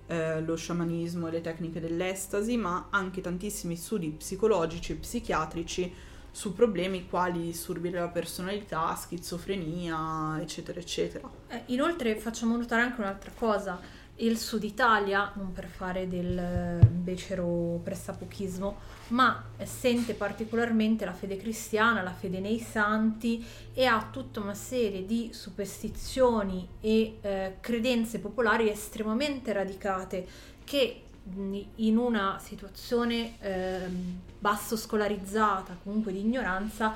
eh, lo sciamanismo e le tecniche dell'estasi, ma anche tantissimi studi psicologici e psichiatrici su problemi quali disturbi della personalità, schizofrenia, eccetera, eccetera. Eh, inoltre facciamo notare anche un'altra cosa, il Sud Italia, non per fare del eh, becero pressapochismo, ma sente particolarmente la fede cristiana, la fede nei santi e ha tutta una serie di superstizioni e eh, credenze popolari estremamente radicate che in una situazione ehm, basso scolarizzata, comunque di ignoranza,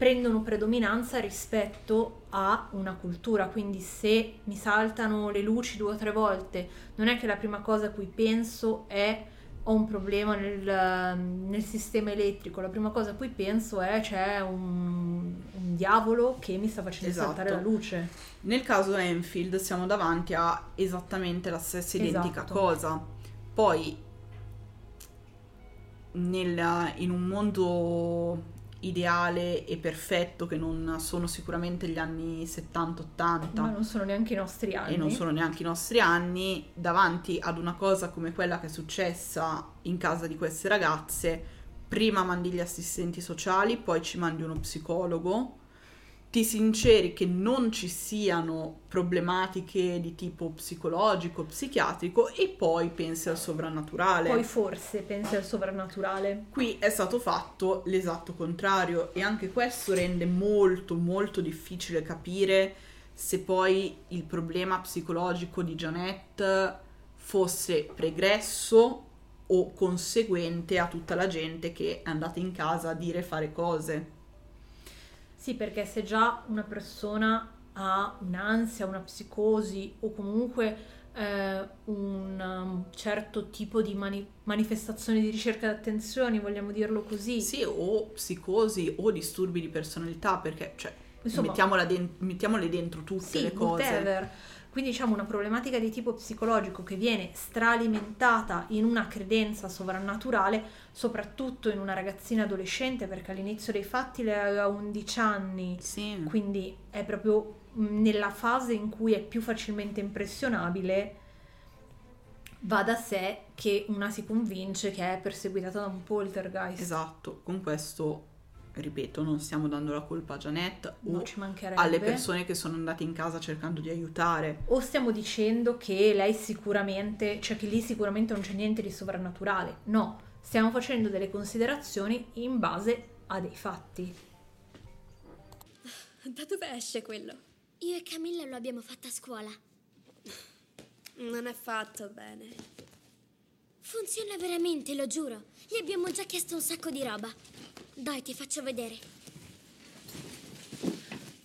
prendono predominanza rispetto a una cultura, quindi se mi saltano le luci due o tre volte, non è che la prima cosa a cui penso è ho un problema nel, nel sistema elettrico, la prima cosa a cui penso è c'è un, un diavolo che mi sta facendo Esatto. saltare la luce. Nel caso Enfield siamo davanti a esattamente la stessa identica Esatto. cosa. Poi, nel- in un mondo ideale e perfetto, che non sono sicuramente gli anni 70-80, Ma non sono neanche i nostri anni. e non sono neanche i nostri anni, davanti ad una cosa come quella che è successa in casa di queste ragazze, prima mandi gli assistenti sociali, poi ci mandi uno psicologo, ti sinceri che non ci siano problematiche di tipo psicologico, psichiatrico e poi pensi al sovrannaturale. Poi forse pensi al sovrannaturale. Qui è stato fatto l'esatto contrario e anche questo rende molto molto difficile capire se poi il problema psicologico di Janet fosse pregresso o conseguente a tutta la gente che è andata in casa a dire fare cose. Sì, perché se già una persona ha un'ansia, una psicosi o comunque eh, un um, certo tipo di mani- manifestazione di ricerca d'attenzione, vogliamo dirlo così. Sì, o psicosi o disturbi di personalità, perché cioè, Insomma- mettiamole dentro tutte Sì, le cose. whatever. Quindi diciamo una problematica di tipo psicologico che viene straalimentata in una credenza sovrannaturale, soprattutto in una ragazzina adolescente, perché all'inizio dei fatti lei aveva 11 anni, Sì. quindi è proprio mh, nella fase in cui è più facilmente impressionabile, va da sé che una si convince che è perseguitata da un poltergeist. Esatto, con questo, ripeto, non stiamo dando la colpa a Janet o ci mancherebbe. alle persone che sono andate in casa cercando di aiutare. O stiamo dicendo che lei sicuramente, cioè che lì sicuramente non c'è niente di sovrannaturale. No, stiamo facendo delle considerazioni in base a dei fatti. Da dove esce quello? Io e Camilla lo abbiamo fatto a scuola. Non è fatto bene. Funziona veramente, lo giuro. Gli abbiamo già chiesto un sacco di roba. Dai, ti faccio vedere.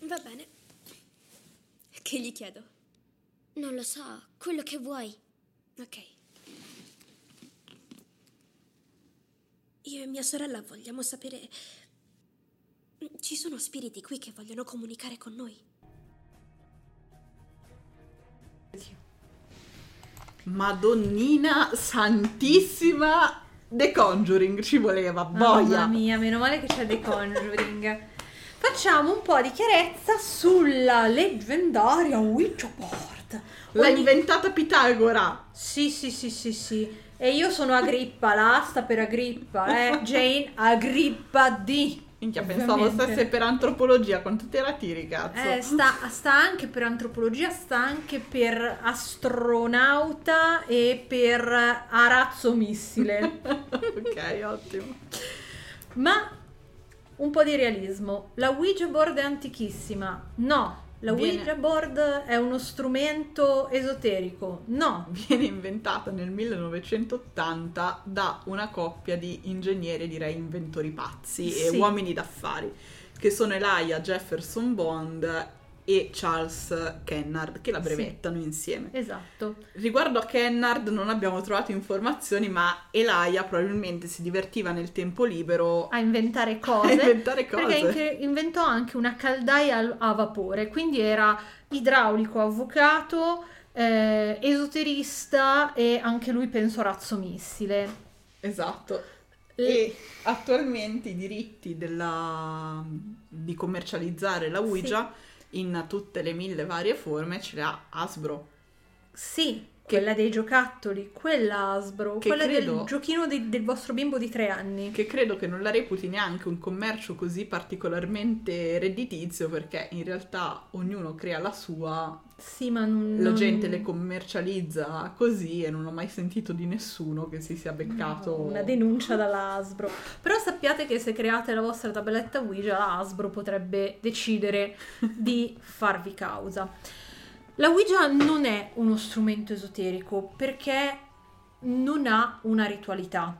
Va bene. Che gli chiedo? Non lo so, quello che vuoi. Ok. Io e mia sorella vogliamo sapere... Ci sono spiriti qui che vogliono comunicare con noi? Madonnina santissima The Conjuring ci voleva, Mamma boia. mia, meno male che c'è The Conjuring. Facciamo un po' di chiarezza sulla leggendaria Ouija board. L'ha Ogni- inventata Pitagora. Sì, sì, sì, sì, sì. E io sono Agrippa, la A sta per Agrippa, eh? Jane Agrippa D. Minchia, pensavo stesse per antropologia, quanto te la tiri, cazzo? Eh, sta, sta anche per antropologia, sta anche per astronauta e per arazzo missile. ok, ottimo. Ma un po' di realismo. La Ouija board è antichissima? No. La Viene- Ouija board è uno strumento esoterico? No. Viene inventata nel 1980 da una coppia di ingegneri, direi inventori pazzi e Sì. uomini d'affari, che sono Elijah Jefferson Bond e Charles Kennard, che la Sì. brevettano insieme. Esatto. Riguardo a Kennard non abbiamo trovato informazioni, ma Elijah probabilmente si divertiva nel tempo libero A inventare a cose. inventare cose. Perché inventò anche una caldaia al- a vapore, quindi era idraulico, avvocato, eh, esoterista e anche lui penso razzo missile. Esatto. E- E attualmente i diritti della- di commercializzare la Ouija in tutte le mille varie forme ce le ha Hasbro. Sì, quella dei giocattoli, quella Hasbro, Che quella credo- del giochino di- del vostro bimbo di tre anni. Che credo che non la reputi neanche un commercio così particolarmente redditizio perché in realtà ognuno crea la sua, Sì, ma non... la gente le commercializza così e non ho mai sentito di nessuno che si sia beccato Una denuncia dalla Hasbro. Però sappiate che se create la vostra tabelletta Ouija, la Hasbro potrebbe decidere di farvi causa. La Ouija non è uno strumento esoterico perché non ha una ritualità.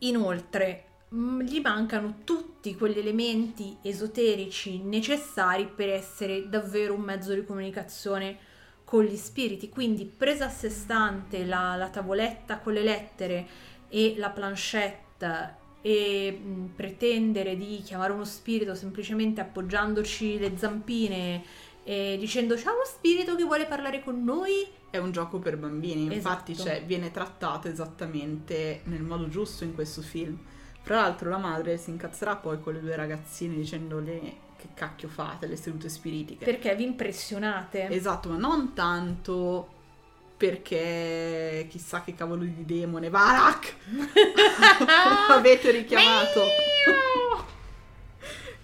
Inoltre, gli mancano tutti quegli elementi esoterici necessari per essere davvero un mezzo di comunicazione con gli spiriti. Quindi, presa a sé stante la, la tavoletta con le lettere e la planchette e mh, pretendere di chiamare uno spirito semplicemente appoggiandoci le zampine e dicendo c'è uno spirito che vuole parlare con noi È un gioco per bambini, infatti Esatto. cioè, viene trattato esattamente nel modo giusto in questo film. Fra l'altro la madre si incazzerà poi con le due ragazzine dicendole che cacchio fate, le sedute spiritiche. perché vi impressionate. Esatto, ma non tanto perché chissà che cavolo di demone, Varak! Avete richiamato.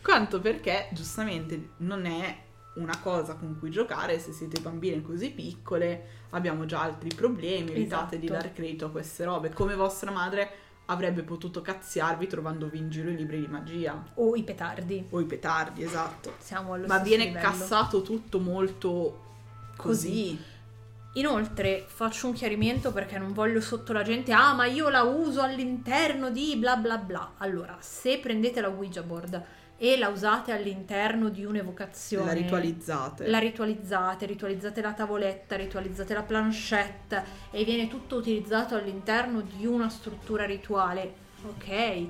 Quanto perché giustamente non è una cosa con cui giocare se siete bambine così piccole, abbiamo già altri problemi, evitate di Esatto. dare credito a queste robe. Come vostra madre avrebbe potuto cazziarvi trovandovi in giro i libri di magia O i petardi. o i petardi, esatto. Siamo allo Ma viene livello. cassato tutto molto così. Inoltre faccio un chiarimento perché non voglio sotto la gente, ah ma io la uso all'interno di bla bla bla. Allora, se prendete la Ouija board e la usate all'interno di un'evocazione, La ritualizzate. la ritualizzate, ritualizzate la tavoletta, ritualizzate la planchette e viene tutto utilizzato all'interno di una struttura rituale, ok?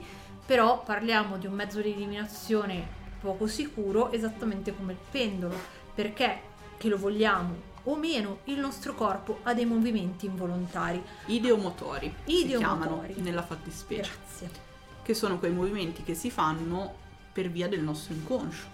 Però parliamo di un mezzo di eliminazione poco sicuro, esattamente come il pendolo, perché che lo vogliamo o meno, il nostro corpo ha dei movimenti involontari. Ideomotori si Ideomotori. chiamano nella fattispecie. Grazie. Che sono quei movimenti che si fanno per via del nostro inconscio.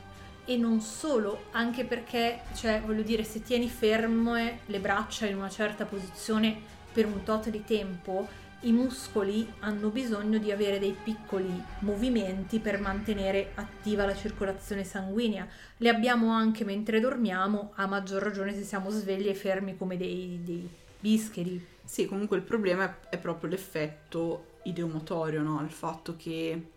E non solo, anche perché, cioè, voglio dire, se tieni ferme le braccia in una certa posizione per un tot di tempo, i muscoli hanno bisogno di avere dei piccoli movimenti per mantenere attiva la circolazione sanguigna. Le abbiamo anche mentre dormiamo, a maggior ragione se siamo svegli e fermi come dei, dei bischeri. Sì, comunque il problema è, è proprio l'effetto ideomotorio, no? Il fatto che,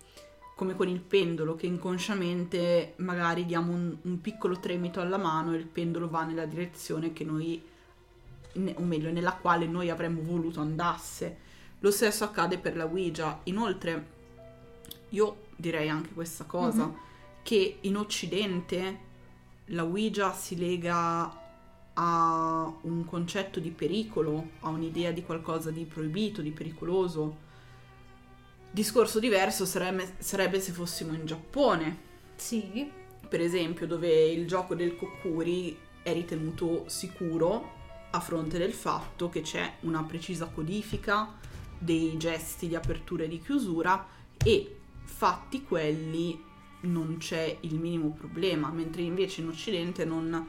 come con il pendolo, che inconsciamente magari diamo un, un piccolo tremito alla mano e il pendolo va nella direzione che noi, ne- o meglio, nella quale noi avremmo voluto andasse. Lo stesso accade per la Ouija. Inoltre, io direi anche questa cosa, Mhm. che in Occidente la Ouija si lega a un concetto di pericolo, a un'idea di qualcosa di proibito, di pericoloso. Discorso diverso sarebbe, sarebbe se fossimo in Giappone, Sì, per esempio, dove il gioco del Kokuri è ritenuto sicuro a fronte del fatto che c'è una precisa codifica dei gesti di apertura e di chiusura e fatti quelli non c'è il minimo problema, mentre invece in Occidente non,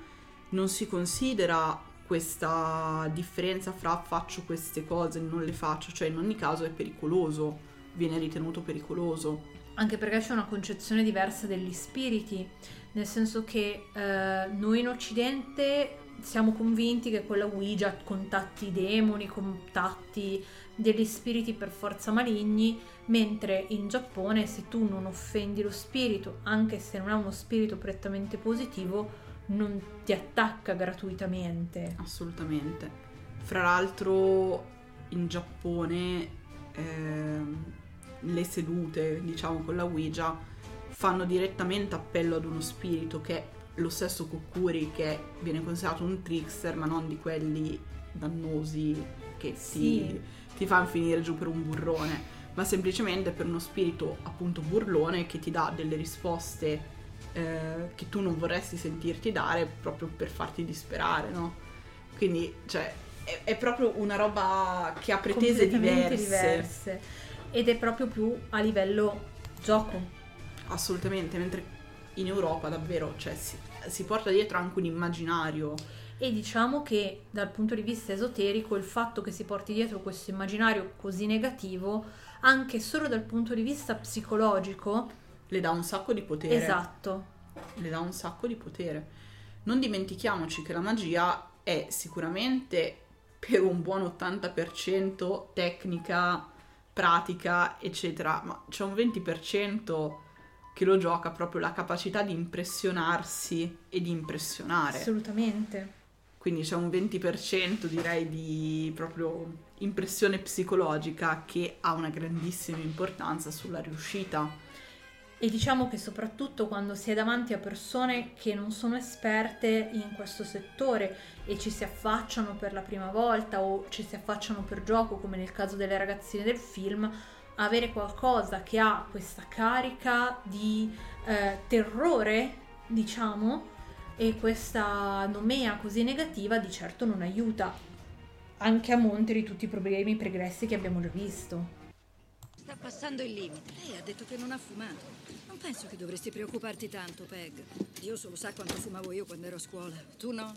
non si considera questa differenza fra faccio queste cose e non le faccio, cioè in ogni caso è pericoloso, viene ritenuto pericoloso. anche perché c'è una concezione diversa degli spiriti, nel senso che eh, noi in Occidente siamo convinti che quella Ouija contatti i demoni, contatti degli spiriti per forza maligni, mentre in Giappone se tu non offendi lo spirito, anche se non è uno spirito prettamente positivo, non ti attacca gratuitamente. Assolutamente. Fra l'altro in Giappone ehm, le sedute, diciamo con la Ouija, fanno direttamente appello ad uno spirito che è lo stesso Kokuri che viene considerato un trickster, ma non di quelli dannosi che ti, Sì. ti fanno finire giù per un burrone, ma semplicemente per uno spirito appunto burlone che ti dà delle risposte eh, che tu non vorresti sentirti dare proprio per farti disperare, no? Quindi, cioè, è, è proprio una roba che ha pretese diverse. diverse. Ed è proprio più a livello gioco. Assolutamente, mentre in Europa davvero, cioè, si, si porta dietro anche un immaginario. E diciamo che dal punto di vista esoterico il fatto che si porti dietro questo immaginario così negativo, anche solo dal punto di vista psicologico, Le dà un sacco di potere. esatto, le dà un sacco di potere. Non dimentichiamoci che la magia è sicuramente per un buon 80% tecnica, pratica, eccetera, ma c'è un 20% che lo gioca proprio la capacità di impressionarsi e di impressionare. assolutamente. Quindi c'è un 20% direi di proprio impressione psicologica che ha una grandissima importanza sulla riuscita. E diciamo che soprattutto quando si è davanti a persone che non sono esperte in questo settore e ci si affacciano per la prima volta o ci si affacciano per gioco, come nel caso delle ragazzine del film, avere qualcosa che ha questa carica di eh, terrore, diciamo, e questa nomea così negativa di certo non aiuta, anche a monte di tutti i problemi pregressi che abbiamo già visto. Sta passando il limite. Lei ha detto che non ha fumato. Non penso che dovresti preoccuparti tanto, Peg. Dio solo sa quanto fumavo io quando ero a scuola. Tu no?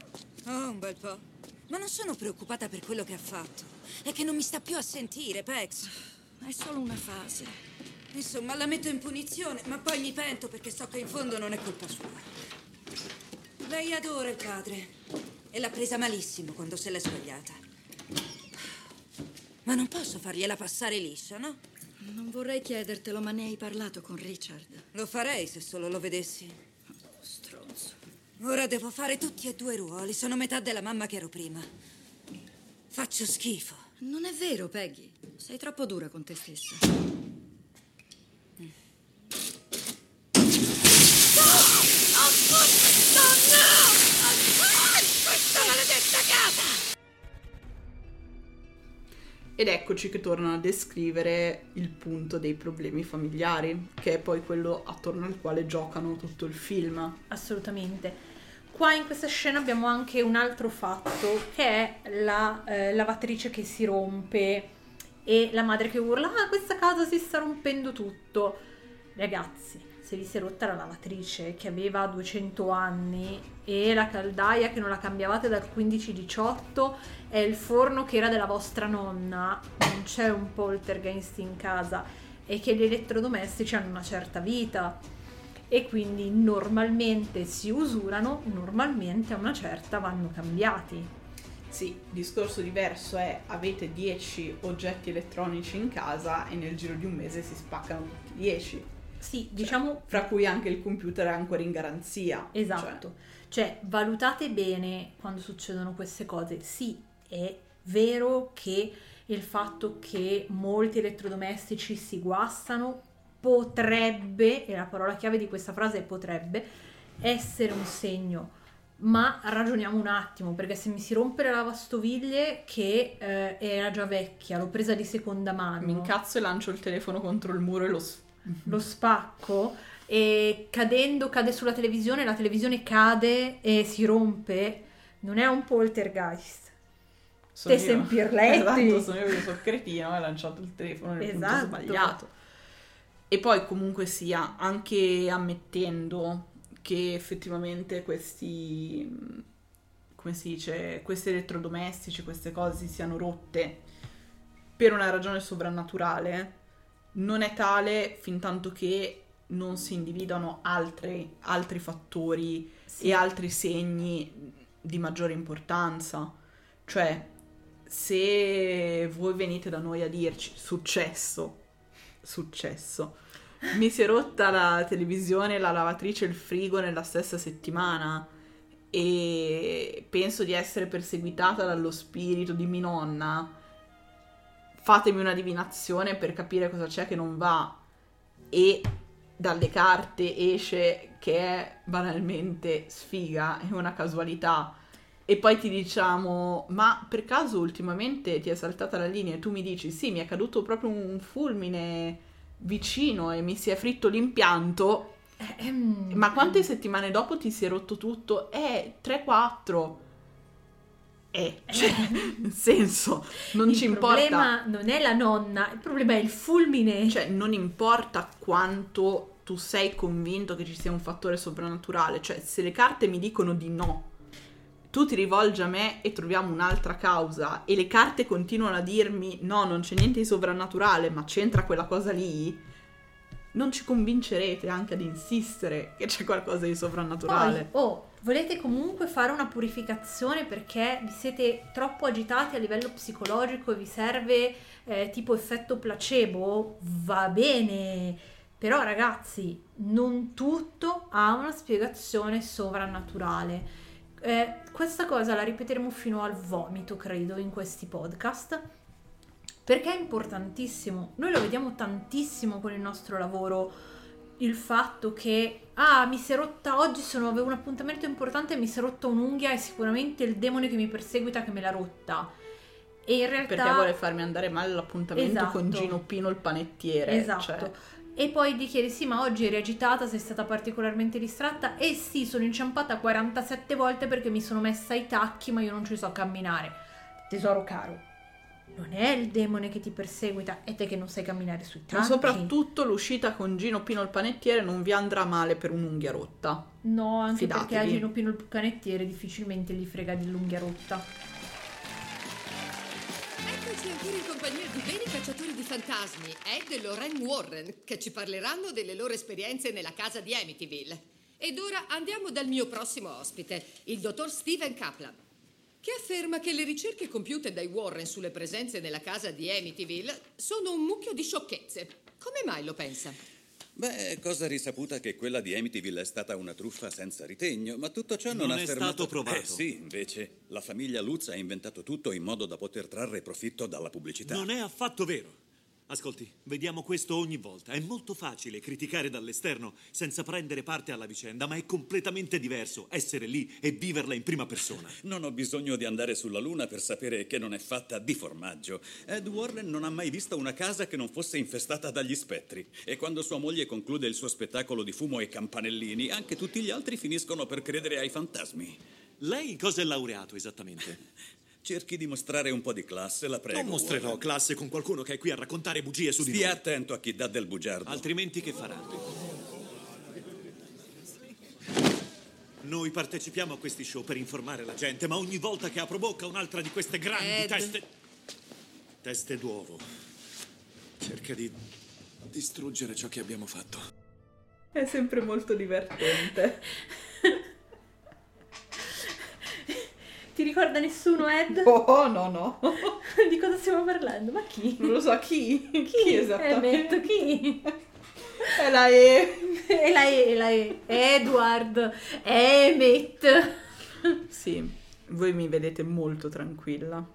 Oh, un bel po'. Ma non sono preoccupata per quello che ha fatto. È che non mi sta più a sentire, Pex. È solo una fase. Insomma, la metto in punizione, ma poi mi pento perché so che in fondo non è colpa sua. Lei adora il padre. E l'ha presa malissimo quando se l'è sbagliata. Ma non posso fargliela passare liscia, no? Non vorrei chiedertelo, ma ne hai parlato con Richard. Lo farei se solo lo vedessi. Stronzo. Ora devo fare tutti e due i ruoli. Sono metà della mamma che ero prima. Faccio schifo. Non è vero, Peggy. Sei troppo dura con te stessa. Ed eccoci che tornano a descrivere il punto dei problemi familiari, che è poi quello attorno al quale giocano tutto il film. Assolutamente. Qua in questa scena abbiamo anche un altro fatto che è la eh, lavatrice che si rompe e la madre che urla ah questa casa si sta rompendo tutto. Ragazzi, si è rotta la lavatrice che aveva 200 anni e la caldaia che non la cambiavate dal 15-18 e il forno che era della vostra nonna, non c'è un poltergeist in casa e che gli elettrodomestici hanno una certa vita e quindi normalmente si usurano, normalmente a una certa vanno cambiati. Sì, discorso diverso è avete 10 oggetti elettronici in casa e nel giro di un mese si spaccano tutti 10. Sì, diciamo Fra cui anche il computer è ancora in garanzia. Esatto, cioè valutate bene quando succedono queste cose. Sì, è vero che il fatto che molti elettrodomestici si guastano potrebbe, e la parola chiave di questa frase è potrebbe, essere un segno. Ma ragioniamo un attimo, perché se mi si rompe la lavastoviglie che eh, era già vecchia, l'ho presa di seconda mano. Mi incazzo e lancio il telefono contro il muro e lo... s- lo spacco e cadendo cade sulla televisione, la televisione cade e si rompe, non è un poltergeist. sono Te sempirletti. Esatto, sono io che sono cretino e ho lanciato il telefono nel Esatto. sbagliato. E poi comunque sia, anche ammettendo che effettivamente questi, come si dice, questi elettrodomestici, queste cose si siano rotte per una ragione sovrannaturale, non è tale fin tanto che non si individuano altri, altri fattori e altri segni di maggiore importanza. Cioè, se voi venite da noi a dirci successo, successo, mi si è rotta la televisione, la lavatrice e il frigo nella stessa settimana e penso di essere perseguitata dallo spirito di mia nonna, fatemi una divinazione per capire cosa c'è che non va e dalle carte esce che è banalmente sfiga, è una casualità. E poi ti diciamo, ma per caso ultimamente ti è saltata la linea e tu mi dici, sì, mi è caduto proprio un fulmine vicino e mi si è fritto l'impianto, Ehm, ma quante settimane dopo ti si è rotto tutto? Eh, 3-4. Eh, cioè, nel senso, non il ci importa. problema non è la nonna, il problema è il fulmine. Cioè, non importa quanto tu sei convinto che ci sia un fattore soprannaturale, cioè se le carte mi dicono di no, tu ti rivolgi a me e troviamo un'altra causa e le carte continuano a dirmi no, non c'è niente di sovrannaturale, ma c'entra quella cosa lì, non ci convincerete anche ad insistere che c'è qualcosa di Poi, sovrannaturale. oh, volete comunque fare una purificazione perché vi siete troppo agitati a livello psicologico e vi serve eh, tipo effetto placebo? Va bene, però ragazzi, non tutto ha una spiegazione sovrannaturale. Eh, questa cosa la ripeteremo fino al vomito, credo, in questi podcast. Perché è importantissimo. Noi lo vediamo tantissimo con il nostro lavoro. Il fatto che, ah, mi si è rotta oggi, sono- avevo un appuntamento importante e mi si è rotta un'unghia, è sicuramente il demone che mi perseguita che me l'ha rotta. E in realtà... Perché vuole farmi andare male all'appuntamento Esatto. con Gino Pino il panettiere. Esatto. cioè. E poi gli chiedi, sì, ma oggi eri agitata, sei stata particolarmente distratta? E sì, sono inciampata 47 volte perché mi sono messa i tacchi, ma io non ci so camminare. Tesoro caro, non è il demone che ti perseguita, è te che non sai camminare sui tacchi. Ma soprattutto l'uscita con Gino Pino il panettiere non vi andrà male per un'unghia rotta. No, anche Fidatevi. perché a Gino Pino il canettiere difficilmente gli frega dell'unghia rotta. Eccoci ancora in compagnia di veri cacciatori di fantasmi, Ed e Lorraine Warren, che ci parleranno delle loro esperienze nella casa di Amityville. Ed ora andiamo dal mio prossimo ospite, il dottor Steven Kaplan. Che afferma che le ricerche compiute dai Warren sulle presenze nella casa di Amityville sono un mucchio di sciocchezze. Come mai lo pensa? Beh, è cosa risaputa che quella di Amityville è stata una truffa senza ritegno, ma tutto ciò non, Non ha è fermato... stato provato. Eh sì, invece, la famiglia Lutz ha inventato tutto in modo da poter trarre profitto dalla pubblicità. Non è affatto vero. Ascolti, vediamo questo ogni volta. È molto facile criticare dall'esterno senza prendere parte alla vicenda, ma è completamente diverso essere lì e viverla in prima persona. Non ho bisogno di andare sulla Luna per sapere che non è fatta di formaggio. Ed Warren non ha mai visto una casa che non fosse infestata dagli spettri. E quando sua moglie conclude il suo spettacolo di fumo e campanellini, anche tutti gli altri finiscono per credere ai fantasmi. Lei cosa è laureato esattamente? Cerchi di mostrare un po' di classe, la prego. non mostrerò Warren. classe con qualcuno che è qui a raccontare bugie su di Stia noi. attento a chi dà del bugiardo. Altrimenti che farà? Noi partecipiamo a questi show per informare la gente, ma ogni volta che apro bocca un'altra di queste grandi Ed. teste... Teste d'uovo. Cerca di distruggere ciò che abbiamo fatto. È sempre molto divertente. Ti ricorda nessuno, Ed? Oh, no, no. Di cosa stiamo parlando? Ma chi? Non lo so chi. Chi, Chi? esattamente? Emmet, chi? È la E. E la E, e la E. Edward. Emmet. Sì, voi mi vedete molto tranquilla.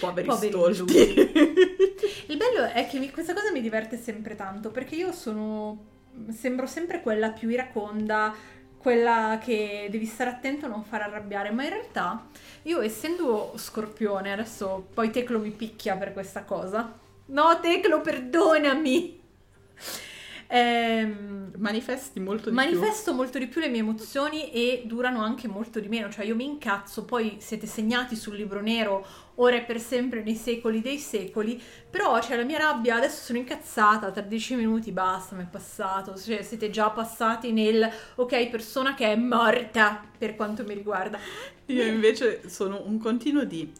Poveri Poveri stolti. Il bello è che mi- questa cosa mi diverte sempre tanto perché io sono. sembro sempre quella più iraconda, quella che devi stare attento a non far arrabbiare, ma in realtà io essendo scorpione, adesso poi Teclo mi picchia per questa cosa. No, Teclo, perdonami! Ehm, Manifesti molto di Manifesto molto di più le mie emozioni e durano anche molto di meno, cioè io mi incazzo, poi siete segnati sul libro nero, ora e per sempre nei secoli dei secoli, però c'è la mia rabbia, adesso sono incazzata, tra dieci minuti basta, mi è passato, cioè siete già passati nel ok, persona che è morta per quanto mi riguarda. più. Io invece sono un continuo di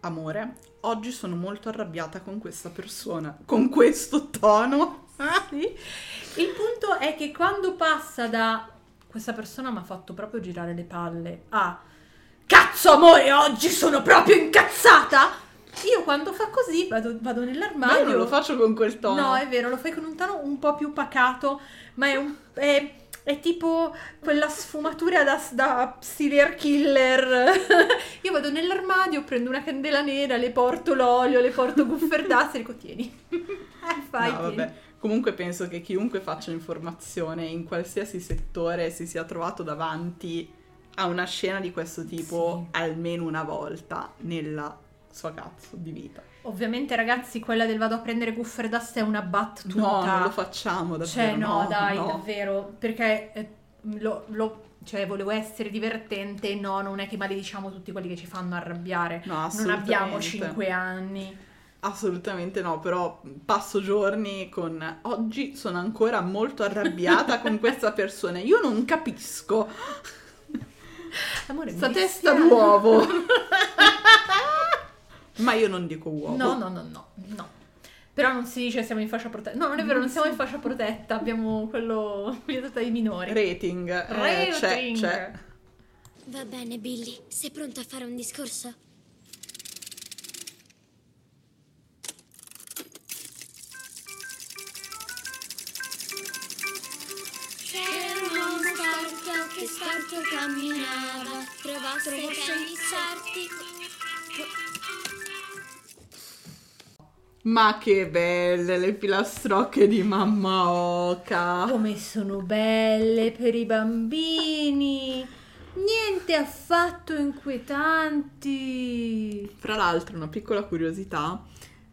amore. Oggi sono molto arrabbiata con questa persona, con questo tono. Sì. Il punto è che quando passa da questa persona mi ha fatto proprio girare le palle a cazzo amore, oggi sono proprio incazzata. Io quando fa così vado, vado Ma nell'armadio. io non lo faccio con quel tono. No, è vero, lo fai con un tono un po' più pacato, ma è un. È, è tipo quella sfumatura da, da serial killer. Io vado nell'armadio, prendo una candela nera, le porto l'olio, le porto bufferdazze e dico tieni. Eh, fai, No, tieni. vabbè. Comunque penso che chiunque faccia informazione in qualsiasi settore si sia trovato davanti a una scena di questo tipo almeno una volta nella sua cazzo di vita. Ovviamente, ragazzi, quella del vado a prendere bufferdazze è una battuta. No, non lo facciamo davvero. Cioè, no, dai, no. davvero. Perché eh, lo, lo- cioè, volevo essere divertente. No, non è che malediciamo tutti quelli che ci fanno arrabbiare. No, non assolutamente. abbiamo 5 anni. Assolutamente no, però passo giorni con oggi sono ancora molto arrabbiata con questa persona. Io non capisco. Amore, Sta testa d'uovo. Ma io non dico uovo. No, no, no, no, no. Però non si dice siamo in fascia protetta. No, non è vero, non siamo in fascia protetta. Abbiamo quello vietata ai minori. Rating. eh, c'è, Rating. c'è. Va bene, Billy. Sei pronto a fare un discorso? Che storto camminava, trovasse cani sarti. Ma che belle le filastrocche di mamma Oca. Come sono belle per i bambini. Niente affatto inquietanti. Fra l'altro, una piccola curiosità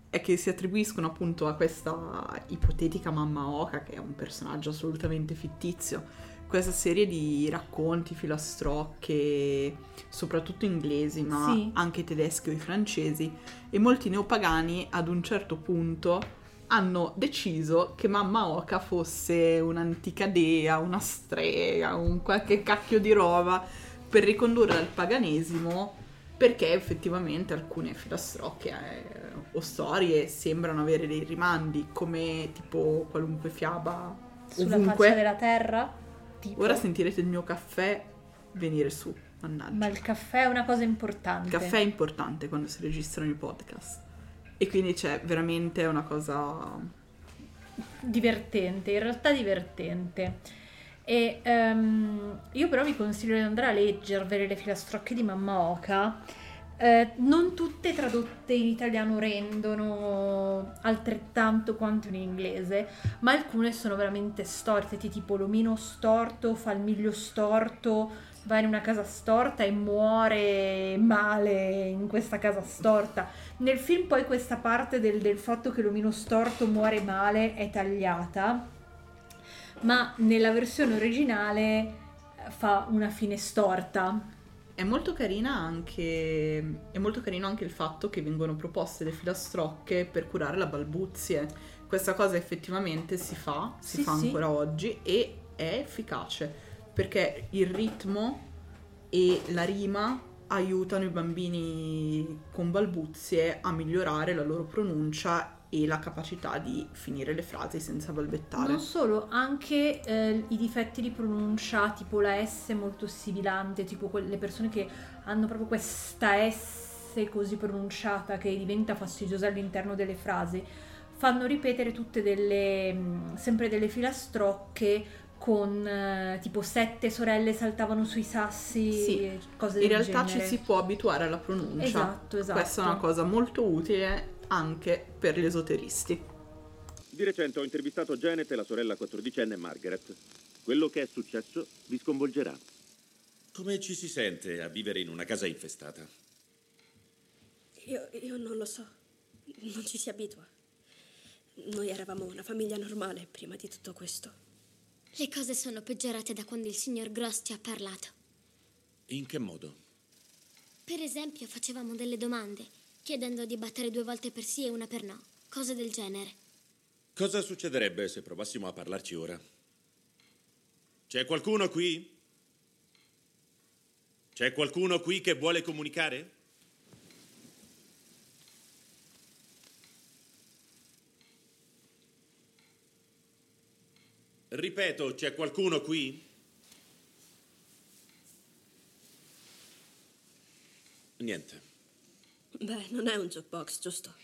è che si attribuiscono appunto a questa ipotetica mamma Oca, che è un personaggio assolutamente fittizio, questa serie di racconti, filastrocche, soprattutto inglesi, ma Sì. anche tedeschi o i francesi, e molti neopagani ad un certo punto hanno deciso che mamma Oca fosse un'antica dea, una strega, un qualche cacchio di roba per ricondurre al paganesimo perché effettivamente alcune filastrocche eh, o storie sembrano avere dei rimandi come tipo qualunque fiaba Sulla ovunque. faccia della terra. Tipo. Ora sentirete il mio caffè venire su, mannaggia. Ma il caffè è una cosa importante. Il caffè è importante quando si registrano i podcast. E quindi c'è veramente una cosa... divertente, in realtà divertente. E ehm, io però vi consiglio di andare a leggervele le filastrocche di Mamma Oca. Eh, non tutte tradotte in italiano rendono altrettanto quanto in inglese, ma alcune sono veramente storte, tipo l'omino storto fa il miglio storto, va in una casa storta e muore male in questa casa storta. Nel film poi questa parte del, del fatto che l'omino storto muore male è tagliata, ma nella versione originale eh, fa una fine storta. È molto carina anche. È molto carino anche il fatto che vengono proposte le filastrocche per curare la balbuzie. Questa cosa effettivamente si fa, si Sì, fa sì. ancora oggi e è efficace perché il ritmo e la rima aiutano i bambini con balbuzie a migliorare la loro pronuncia e la capacità di finire le frasi senza balbettare. Non solo, anche eh, i difetti di pronuncia, tipo la S molto sibilante, tipo quelle persone che hanno proprio questa S così pronunciata che diventa fastidiosa all'interno delle frasi, fanno ripetere tutte delle, mh, sempre delle filastrocche con eh, tipo sette sorelle saltavano sui sassi, Sì, cose In del realtà genere. ci si può abituare alla pronuncia. Esatto, esatto. Questa è una cosa molto utile anche per gli esoteristi. Di recente ho intervistato Janet e la sorella quattordicenne Margaret. Quello che è successo vi sconvolgerà. Come ci si sente a vivere in una casa infestata? Io, io non lo so. Non ci si abitua. Noi eravamo una famiglia normale prima di tutto questo. Le cose sono peggiorate da quando il signor Gross ti ha parlato. In che modo? Per esempio, facevamo delle domande, chiedendo di battere due volte per sì e una per no, cose del genere. Cosa succederebbe se provassimo a parlarci ora? C'è qualcuno qui? C'è qualcuno qui che vuole comunicare? Ripeto, c'è qualcuno qui? Niente. Beh, non è un jukebox, giusto?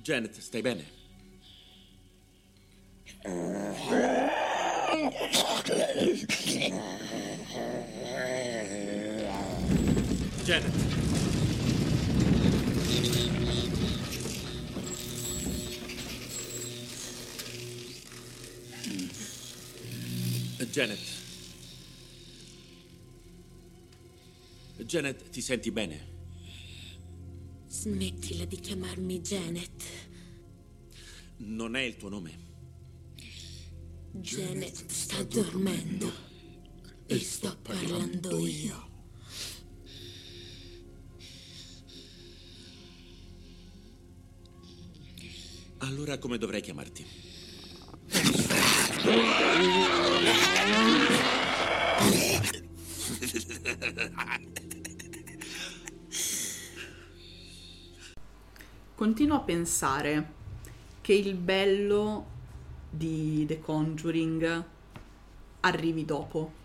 Janet, stai bene? Janet. Janet. Janet, ti senti bene? Smettila di chiamarmi Janet. Non è il tuo nome. Janet sta dormendo e sto parlando io. Allora come dovrei chiamarti? Continuo a pensare che il bello di The Conjuring arrivi dopo.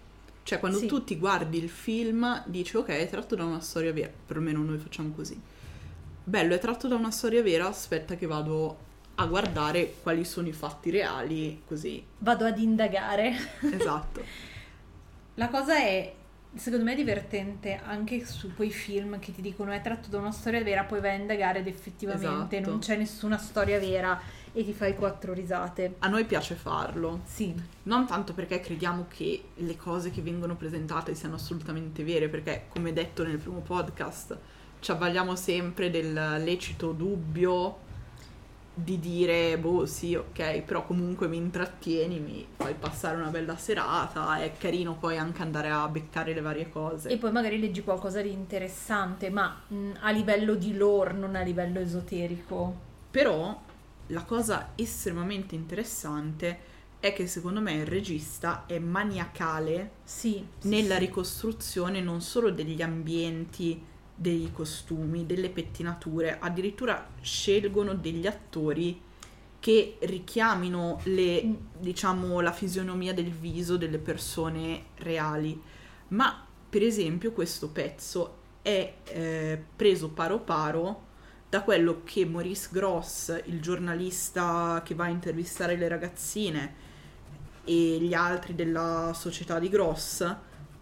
Cioè, quando Sì. tu ti guardi il film, dici ok, è tratto da una storia vera. Perlomeno noi facciamo così. Bello, è tratto da una storia vera. Aspetta, che vado a guardare quali sono i fatti reali. Così. Vado ad indagare. Esatto. La cosa è, secondo me, divertente anche su quei film che ti dicono è tratto da una storia vera, poi vai a indagare ed effettivamente Esatto. non c'è nessuna storia vera e ti fai quattro risate. A noi piace farlo. Sì. Non tanto perché crediamo che le cose che vengono presentate siano assolutamente vere, perché come detto nel primo podcast ci avvaliamo sempre del lecito dubbio di dire, boh sì, ok, però comunque mi intrattieni, mi fai passare una bella serata, è carino poi anche andare a beccare le varie cose. E poi magari leggi qualcosa di interessante, ma mh, a livello di lore, non a livello esoterico. Però la cosa estremamente interessante è che secondo me il regista è maniacale sì, nella sì. ricostruzione non solo degli ambienti, dei costumi, delle pettinature, addirittura scelgono degli attori che richiamino le, diciamo, la fisionomia del viso delle persone reali. Ma per esempio questo pezzo è eh, preso paro paro da quello che Maurice Gross, il giornalista che va a intervistare le ragazzine, e gli altri della società di Gross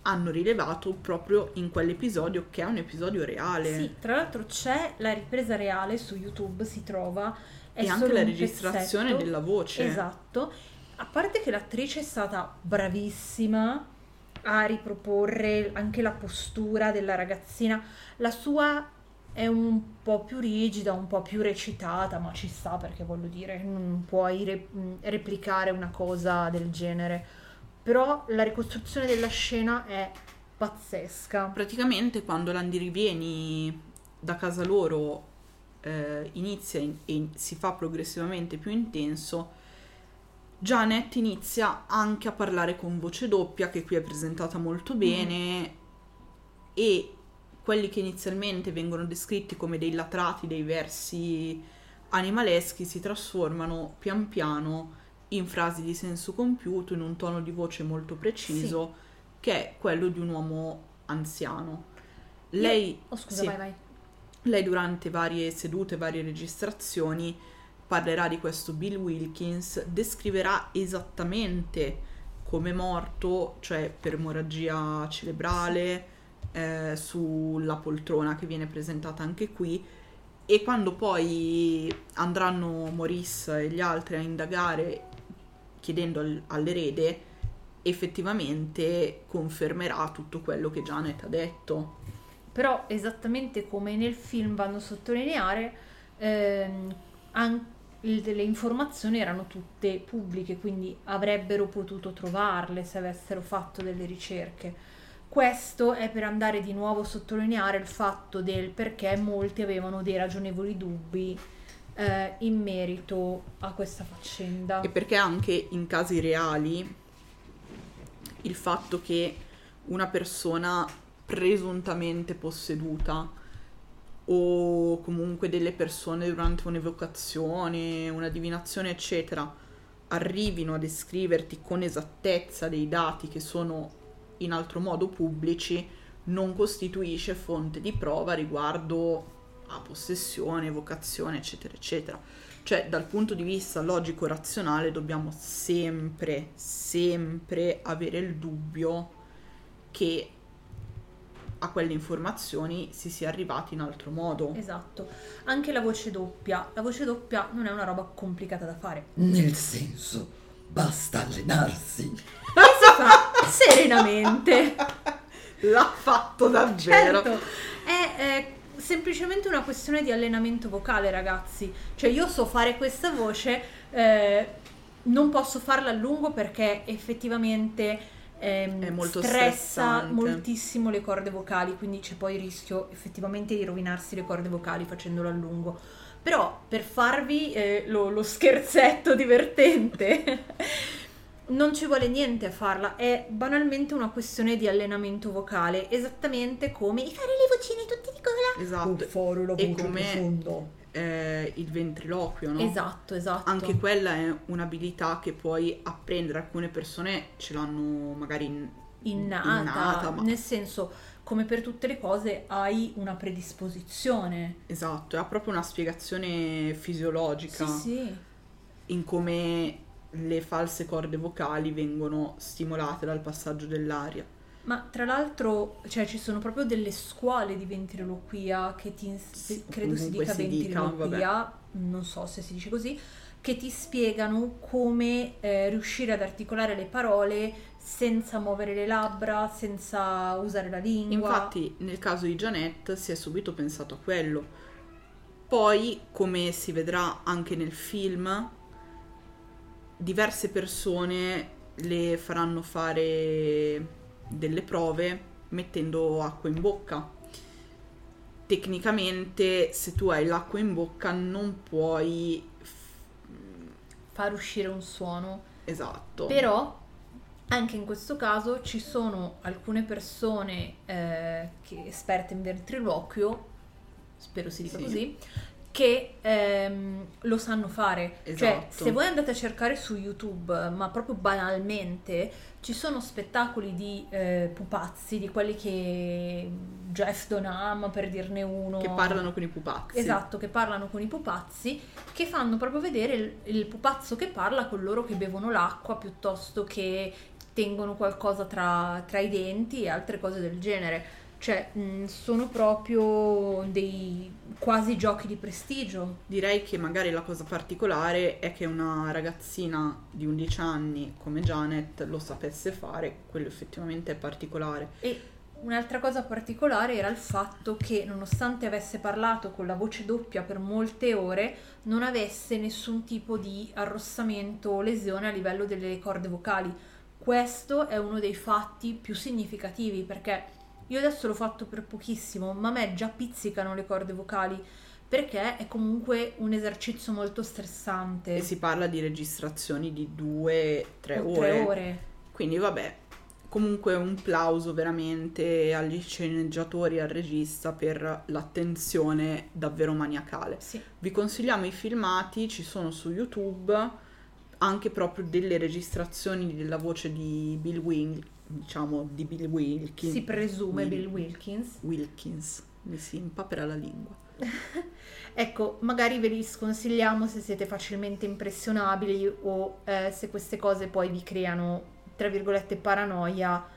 hanno rilevato proprio in quell'episodio che è un episodio reale. Sì, tra l'altro c'è la ripresa reale su YouTube, si trova. È E anche la registrazione pezzetto. della voce. Esatto. A parte che l'attrice è stata bravissima a riproporre anche la postura della ragazzina. La sua è un po' più rigida, un po' più recitata, ma ci sta perché voglio dire, non puoi re- mh, replicare una cosa del genere. Però la ricostruzione della scena è pazzesca. Praticamente quando l'andirivieni da casa loro eh, inizia in- e si fa progressivamente più intenso, Janet inizia anche a parlare con voce doppia, che qui è presentata molto bene, e quelli che inizialmente vengono descritti come dei latrati, dei versi animaleschi, si trasformano pian piano in frasi di senso compiuto, in un tono di voce molto preciso, che è quello di un uomo anziano. Lei, Oh, scusa, sì, vai, vai. lei durante varie sedute, varie registrazioni parlerà di questo Bill Wilkins, descriverà esattamente come morto, cioè per emorragia cerebrale, eh, sulla poltrona che viene presentata anche qui. E quando poi andranno Maurice e gli altri a indagare chiedendo al- all'erede, effettivamente confermerà tutto quello che Janet ha detto. Però esattamente come nel film vanno a sottolineare, ehm, an- il- le informazioni erano tutte pubbliche, quindi avrebbero potuto trovarle se avessero fatto delle ricerche. Questo è per andare di nuovo a sottolineare il fatto del perché molti avevano dei ragionevoli dubbi eh, in merito a questa faccenda. E perché anche in casi reali il fatto che una persona presuntamente posseduta o comunque delle persone durante un'evocazione, una divinazione, eccetera, arrivino a descriverti con esattezza dei dati che sono in altro modo pubblici, non costituisce fonte di prova riguardo a possessione, evocazione, eccetera, eccetera. Cioè, dal punto di vista logico-razionale dobbiamo sempre, sempre avere il dubbio che a quelle informazioni si sia arrivati in altro modo. Esatto. Anche la voce doppia. La voce doppia non è una roba complicata da fare. Nel senso, basta allenarsi. E si fa serenamente. L'ha fatto davvero. Certo. È, è semplicemente una questione di allenamento vocale, ragazzi. Cioè, io so fare questa voce, eh, non posso farla a lungo perché effettivamente ehm, È molto stressa stressante. moltissimo le corde vocali, quindi c'è poi il rischio effettivamente di rovinarsi le corde vocali facendolo a lungo. Però per farvi eh, lo, lo scherzetto divertente, non ci vuole niente a farla, è banalmente una questione di allenamento vocale, esattamente come Fare le vocine tutte di gola. Esatto. fare la e come eh, il ventriloquio, no? Esatto, esatto. Anche quella è un'abilità che puoi apprendere. Alcune persone ce l'hanno magari in- innata, innata, ma nel senso, come per tutte le cose, hai una predisposizione. esatto, ha proprio una spiegazione fisiologica Sì, sì. in come le false corde vocali vengono stimolate dal passaggio dell'aria. Ma tra l'altro, cioè, ci sono proprio delle scuole di ventriloquia che ti ins- credo si dica si dica, ventriloquia, non so se si dice così, che ti spiegano come eh, riuscire ad articolare le parole senza muovere le labbra, senza usare la lingua. Infatti, nel caso di Janet si è subito pensato a quello. Poi, come si vedrà anche nel film, diverse persone le faranno fare delle prove mettendo acqua in bocca. Tecnicamente, se tu hai l'acqua in bocca, non puoi far uscire un suono. Esatto. Però anche in questo caso ci sono alcune persone eh, che esperte in ventriloquio, spero si dica Sì. così, che ehm, lo sanno fare. Cioè, Esatto. se voi andate a cercare su YouTube, ma proprio banalmente, ci sono spettacoli di eh, pupazzi, di quelli che Jeff Donham, per dirne uno, Che parlano con i pupazzi. Esatto, che parlano con i pupazzi, che fanno proprio vedere il, il pupazzo che parla con loro che bevono l'acqua piuttosto che tengono qualcosa tra, tra i denti e altre cose del genere. Cioè, mh, sono proprio dei quasi giochi di prestigio. Direi che magari la cosa particolare è che una ragazzina di 11 anni come Janet lo sapesse fare, quello effettivamente è particolare. E un'altra cosa particolare era il fatto che, nonostante avesse parlato con la voce doppia per molte ore, non avesse nessun tipo di arrossamento o lesione a livello delle corde vocali. Questo è uno dei fatti più significativi perché io adesso l'ho fatto per pochissimo, ma a me già pizzicano le corde vocali perché è comunque un esercizio molto stressante. E si parla di registrazioni di 2-3 O ore. tre ore. Quindi vabbè, comunque un plauso veramente agli sceneggiatori e al regista per l'attenzione davvero maniacale. Sì. Vi consigliamo i filmati, ci sono su YouTube anche proprio delle registrazioni della voce di Bill Will, diciamo di Bill Wilkins. Si presume Will- Bill Wilkins. Wilkins, mi si impapera la lingua. Ecco, magari ve li sconsigliamo se siete facilmente impressionabili o eh, se queste cose poi vi creano, tra virgolette, paranoia.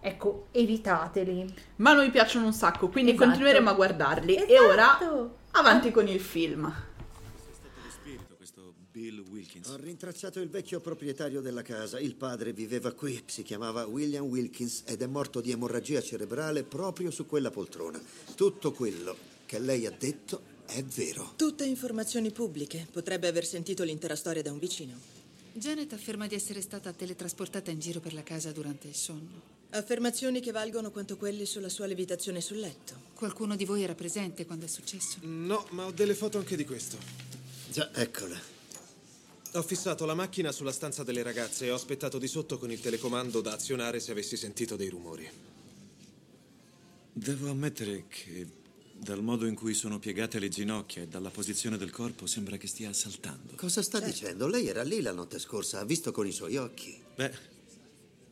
Ecco, evitateli. Ma a noi piacciono un sacco, quindi Esatto. continueremo a guardarli. E ora Esatto. avanti con il film. Bill Wilkins. Ho rintracciato il vecchio proprietario della casa. Il padre viveva qui, si chiamava William Wilkins ed è morto di emorragia cerebrale proprio su quella poltrona. Tutto quello che lei ha detto è vero. Tutte informazioni pubbliche. Potrebbe aver sentito l'intera storia da un vicino. Janet afferma di essere stata teletrasportata in giro per la casa durante il sonno. Affermazioni che valgono quanto quelle sulla sua levitazione sul letto. Qualcuno di voi era presente quando è successo? No, ma ho delle foto anche di questo. Già, eccola. Ho fissato la macchina sulla stanza delle ragazze e ho aspettato di sotto con il telecomando da azionare se avessi sentito dei rumori. Devo ammettere che dal modo in cui sono piegate le ginocchia e dalla posizione del corpo sembra che stia saltando. Cosa sta dicendo? Lei era lì la notte scorsa, ha visto con i suoi occhi. Beh,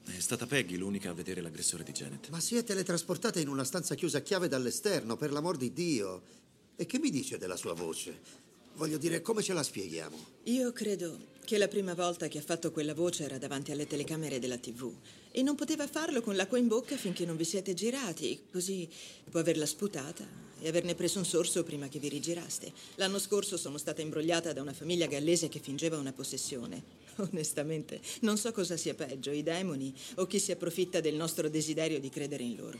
è stata Peggy l'unica a vedere l'aggressore di Janet. Ma si è teletrasportata in una stanza chiusa a chiave dall'esterno, per l'amor di Dio. E che mi dice della sua voce? Voglio dire, come ce la spieghiamo? Io credo che la prima volta che ha fatto quella voce era davanti alle telecamere della TV e non poteva farlo con l'acqua in bocca finché non vi siete girati, così può averla sputata e averne preso un sorso prima che vi rigiraste. L'anno scorso sono stata imbrogliata da una famiglia gallese che fingeva una possessione. Onestamente, non so cosa sia peggio, i demoni o chi si approfitta del nostro desiderio di credere in loro.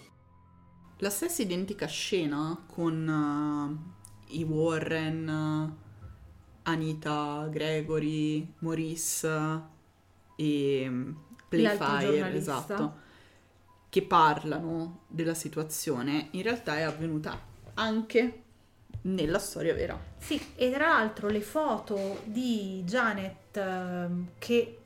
La stessa identica scena con eh, i Warren, eh, Anita Gregory, Maurice e mm, Playfire, esatto, che parlano della situazione, in realtà è avvenuta anche nella storia vera. Sì, e tra l'altro le foto di Janet ehm, che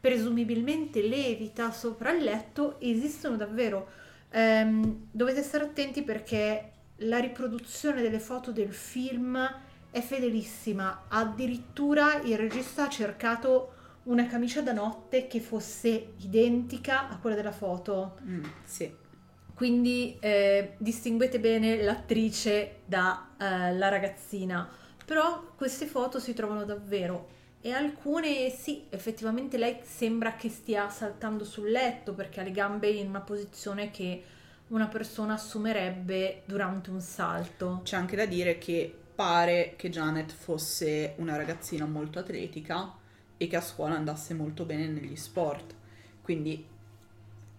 presumibilmente levita sopra il letto esistono davvero. Ehm, dovete stare attenti perché la riproduzione delle foto del film è fedelissima. Addirittura il regista ha cercato una camicia da notte che fosse identica a quella della foto. sì. Quindi eh, distinguete bene l'attrice dalla ragazzina. Però queste foto si trovano davvero. E alcune sì, effettivamente lei sembra che stia saltando sul letto perché ha le gambe in una posizione che una persona assumerebbe durante un salto. C'è anche da dire che pare che Janet fosse una ragazzina molto atletica e che a scuola andasse molto bene negli sport. Quindi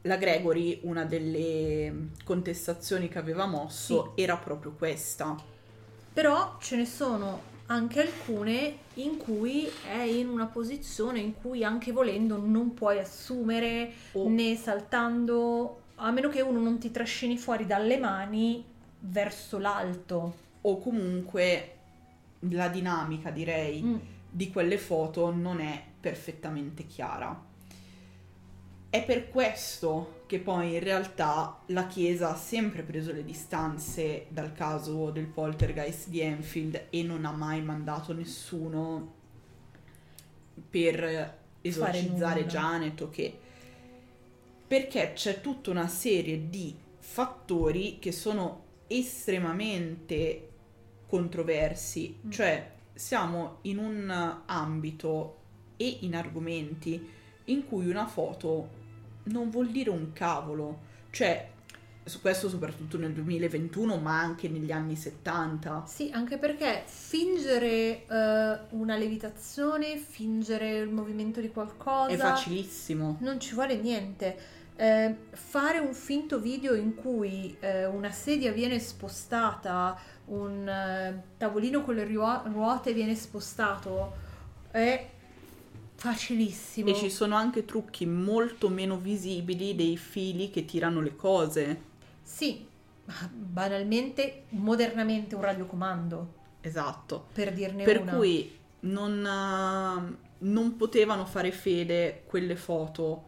la Gregory, una delle contestazioni che aveva mosso era proprio questa. Però ce ne sono anche alcune in cui è in una posizione in cui anche volendo non puoi assumere né saltando, a meno che uno non ti trascini fuori dalle mani verso l'alto. O comunque la dinamica, direi, Mm. di quelle foto non è perfettamente chiara. È per questo che poi in realtà la Chiesa ha sempre preso le distanze dal caso del poltergeist di Enfield e non ha mai mandato nessuno per esorcizzare. Janet o che perché c'è tutta una serie di fattori che sono estremamente controversi, cioè siamo in un ambito e in argomenti in cui una foto non vuol dire un cavolo, cioè su questo soprattutto nel 2021 ma anche negli anni 70. Sì, anche perché fingere eh, una levitazione, fingere il movimento di qualcosa È facilissimo. non ci vuole niente. Eh, fare un finto video in cui eh, una sedia viene spostata, un eh, tavolino con le ruo- ruote viene spostato è facilissimo. E ci sono anche trucchi molto meno visibili dei fili che tirano le cose. Sì, banalmente, modernamente un radiocomando. Esatto. Per dirne Per una. cui non, eh, non potevano fare fede quelle foto.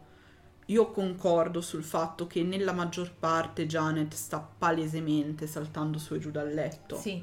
Io concordo sul fatto che nella maggior parte Janet sta palesemente saltando su e giù dal letto. Sì.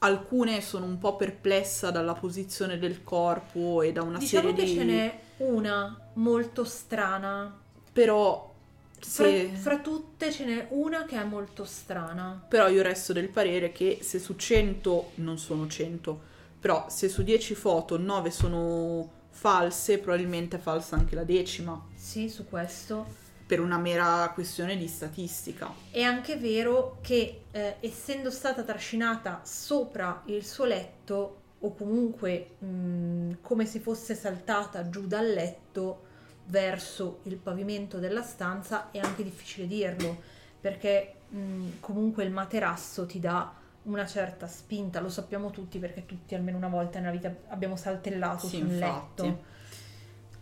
Alcune sono un po' perplessa dalla posizione del corpo e da una Diciamo serie che di... ce n'è una molto strana. Però Fra, se... fra tutte ce n'è una che è molto strana. Però io resto del parere che se su 100, non sono 100, però se su 10 foto 9 sono false, probabilmente è falsa anche la decima, Sì, su questo. per una mera questione di statistica. È anche vero che eh, essendo stata trascinata sopra il suo letto o comunque mh, come se fosse saltata giù dal letto verso il pavimento della stanza è anche difficile dirlo perché mh, comunque il materasso ti dà una certa spinta, lo sappiamo tutti perché tutti almeno una volta nella vita abbiamo saltellato Sì, su un infatti. letto.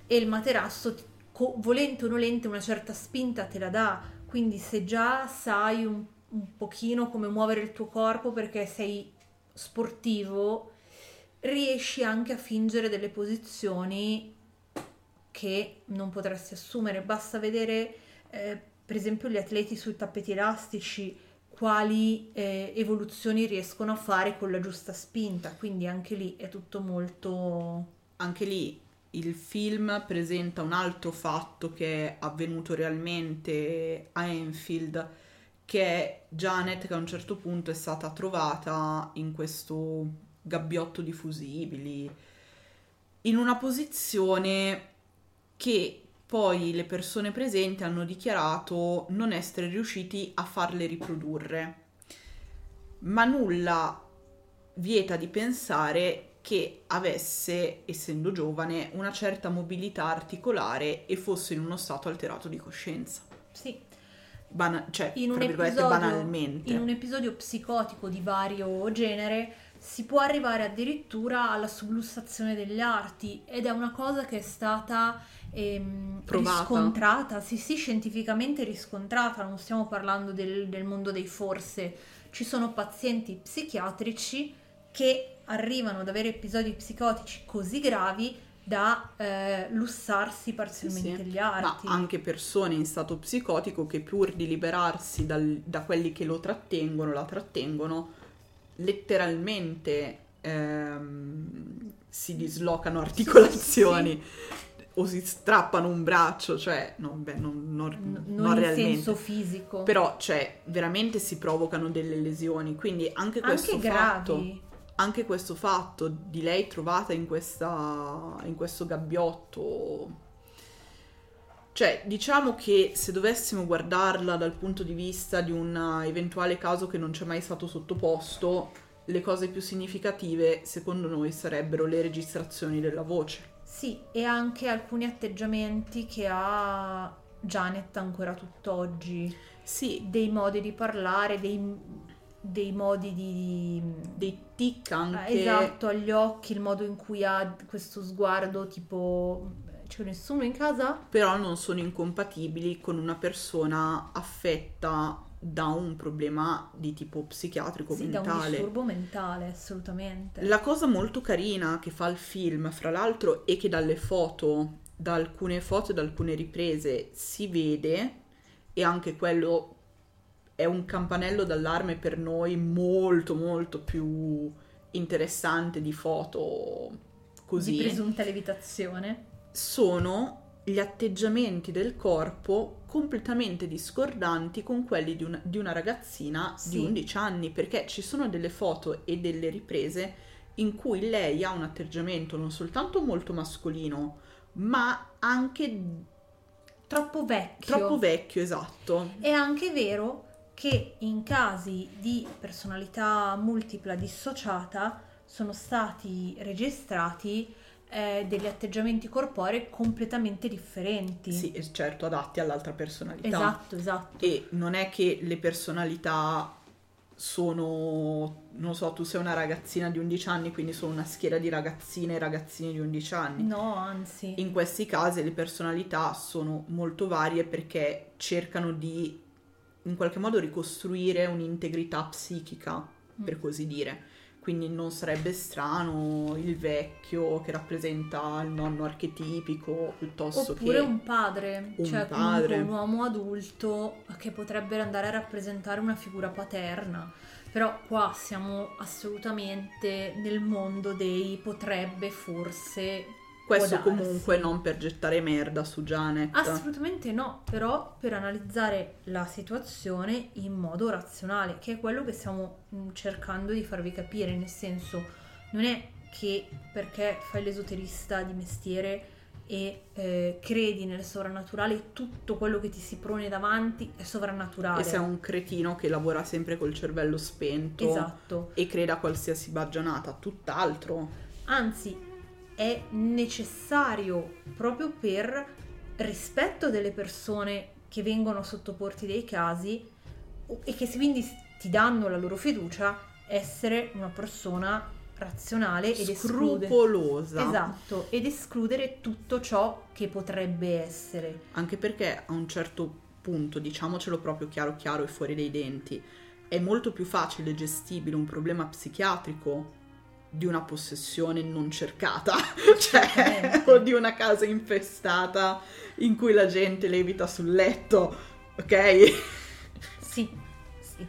E il materasso co- volente o nolente una certa spinta te la dà. Quindi se già sai un, un pochino come muovere il tuo corpo perché sei sportivo riesci anche a fingere delle posizioni che non potresti assumere. Basta vedere eh, per esempio gli atleti sui tappeti elastici quali eh, evoluzioni riescono a fare con la giusta spinta. Quindi anche lì è tutto molto Anche lì il film presenta un altro fatto che è avvenuto realmente a Enfield, che è Janet che a un certo punto è stata trovata in questo gabbiotto di fusibili, in una posizione che poi le persone presenti hanno dichiarato non essere riusciti a farle riprodurre. Ma nulla vieta di pensare che avesse, essendo giovane, una certa mobilità articolare e fosse in uno stato alterato di coscienza. Sì. Bana- cioè, in un, episodio, banalmente. in un episodio psicotico di vario genere si può arrivare addirittura alla sublussazione degli arti ed è una cosa che è stata ehm, riscontrata, sì sì, scientificamente riscontrata, non stiamo parlando del, del mondo dei forse, ci sono pazienti psichiatrici che arrivano ad avere episodi psicotici così gravi da eh, lussarsi parzialmente Sì, gli ma arti. anche persone in stato psicotico che pur di liberarsi dal- da quelli che lo trattengono, la trattengono, letteralmente ehm, si dislocano articolazioni o si strappano un braccio, cioè no, beh, non, non- non non in realmente. senso fisico. Però, cioè, veramente si provocano delle lesioni, quindi anche questo Anche fatto... Anche questo fatto di lei trovata in, questa, in questo gabbiotto, cioè diciamo che se dovessimo guardarla dal punto di vista di un eventuale caso che non ci è mai stato sottoposto, le cose più significative secondo noi sarebbero le registrazioni della voce. Sì, e anche alcuni atteggiamenti che ha Janet ancora tutt'oggi. Sì. Dei modi di parlare, dei, dei modi di... Dei tic anche. Esatto, agli occhi, il modo in cui ha questo sguardo tipo... C'è nessuno in casa? Però non sono incompatibili con una persona affetta da un problema di tipo psichiatrico Sì, da un mentale. disturbo mentale, assolutamente. La cosa molto carina che fa il film, fra l'altro, è che dalle foto, da alcune foto e da alcune riprese si vede, e anche quello è un campanello d'allarme per noi molto molto più interessante di foto così Di presunta levitazione. Sono gli atteggiamenti del corpo completamente discordanti con quelli di una, di una ragazzina Sì. di 11 anni, perché ci sono delle foto e delle riprese in cui lei ha un atteggiamento non soltanto molto mascolino, ma anche Troppo vecchio. troppo vecchio, esatto. È anche vero che in casi di personalità multipla dissociata sono stati registrati eh, degli atteggiamenti corporei completamente differenti. Sì, e certo, adatti all'altra personalità. Esatto, esatto. E non è che le personalità sono, non so, tu sei una ragazzina di 11 anni, quindi sono una schiera di ragazzine e ragazzini di 11 anni. No, anzi. In questi casi le personalità sono molto varie perché cercano di in qualche modo ricostruire un'integrità psichica, per Mm. così dire. Quindi non sarebbe strano il vecchio che rappresenta il nonno archetipico piuttosto Oppure che un padre, un cioè padre. un uomo adulto che potrebbe andare a rappresentare una figura paterna. Però qua siamo assolutamente nel mondo dei potrebbe, forse. Questo comunque non per gettare merda su Janet. Assolutamente no, però per analizzare la situazione in modo razionale, che è quello che stiamo mm, cercando di farvi capire, nel senso non è che perché fai l'esoterista di mestiere e eh, credi nel sovrannaturale tutto quello che ti si pone davanti è sovrannaturale. E sei un cretino che lavora sempre col cervello spento Esatto. e creda a qualsiasi baggianata, tutt'altro. Anzi, è necessario proprio per rispetto delle persone che vengono sottoporti dei casi e che quindi ti danno la loro fiducia, essere una persona razionale ed Scrupolosa. Esatto, ed escludere tutto ciò che potrebbe essere. Anche perché a un certo punto, diciamocelo proprio chiaro chiaro e fuori dai denti, è molto più facile e gestibile un problema psichiatrico di una possessione non cercata, cioè, o di una casa infestata in cui la gente levita sul letto, ok? Sì, sì.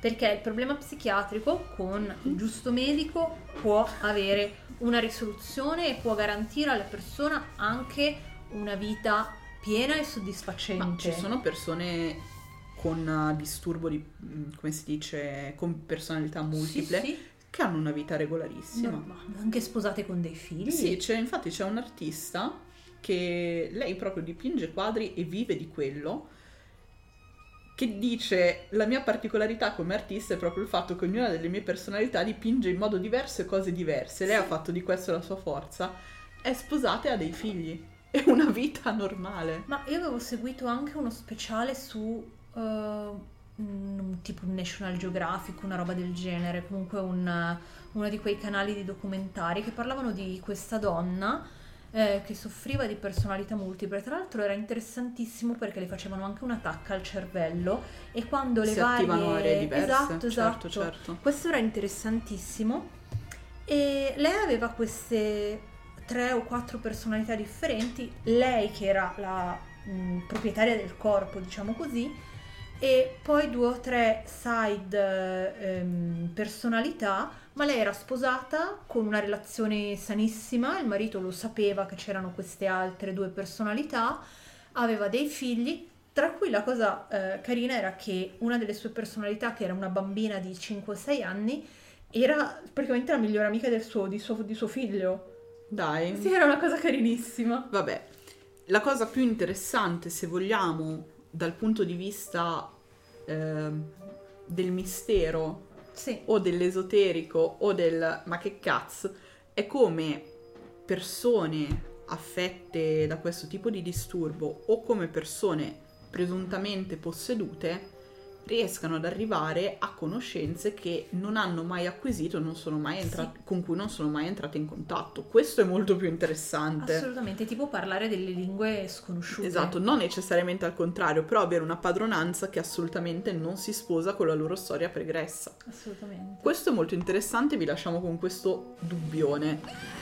Perché il problema psichiatrico con il giusto medico può avere una risoluzione e può garantire alla persona anche una vita piena e soddisfacente. Ma ci sono persone con uh, disturbo di, mm, come si dice, con personalità multiple sì. Che hanno una vita regolarissima. No, ma anche sposate con dei figli. Sì, c'è, infatti c'è un artista che lei proprio dipinge quadri e vive di quello, che dice la mia particolarità come artista è proprio il fatto che ognuna delle mie personalità dipinge in modo diverso e cose diverse. Lei ha fatto di questo la sua forza, è sposata e ha dei figli. È una vita normale. Ma io avevo seguito anche uno speciale su eh, un- tipo un National Geographic, una roba del genere, comunque un- uno di quei canali di documentari che parlavano di questa donna eh, che soffriva di personalità multiple. Tra l'altro era interessantissimo perché le facevano anche una tacca al cervello e quando le Si varie... aree diverse, Esatto, certo, esatto. certo. Questo era interessantissimo e lei aveva queste tre o quattro personalità differenti, lei che era la mh, proprietaria del corpo, diciamo così, e poi due o tre side ehm, personalità, ma lei era sposata con una relazione sanissima, il marito lo sapeva che c'erano queste altre due personalità, aveva dei figli, tra cui la cosa eh, carina era che una delle sue personalità, che era una bambina di 5-6 anni, era praticamente la migliore amica del suo, di, suo, di suo figlio. Dai. Sì, era una cosa carinissima. Vabbè, la cosa più interessante, se vogliamo, dal punto di vista ehm, del mistero o dell'esoterico o del ma che cazzo, è come persone affette da questo tipo di disturbo o come persone presuntamente possedute riescano ad arrivare a conoscenze che non hanno mai acquisito, non sono mai entra- con cui non sono mai entrate in contatto. Questo è molto più interessante. Assolutamente, tipo parlare delle lingue sconosciute. Esatto, non necessariamente al contrario, però avere una padronanza che assolutamente non si sposa con la loro storia pregressa. Assolutamente. Questo è molto interessante, vi lasciamo con questo dubbione.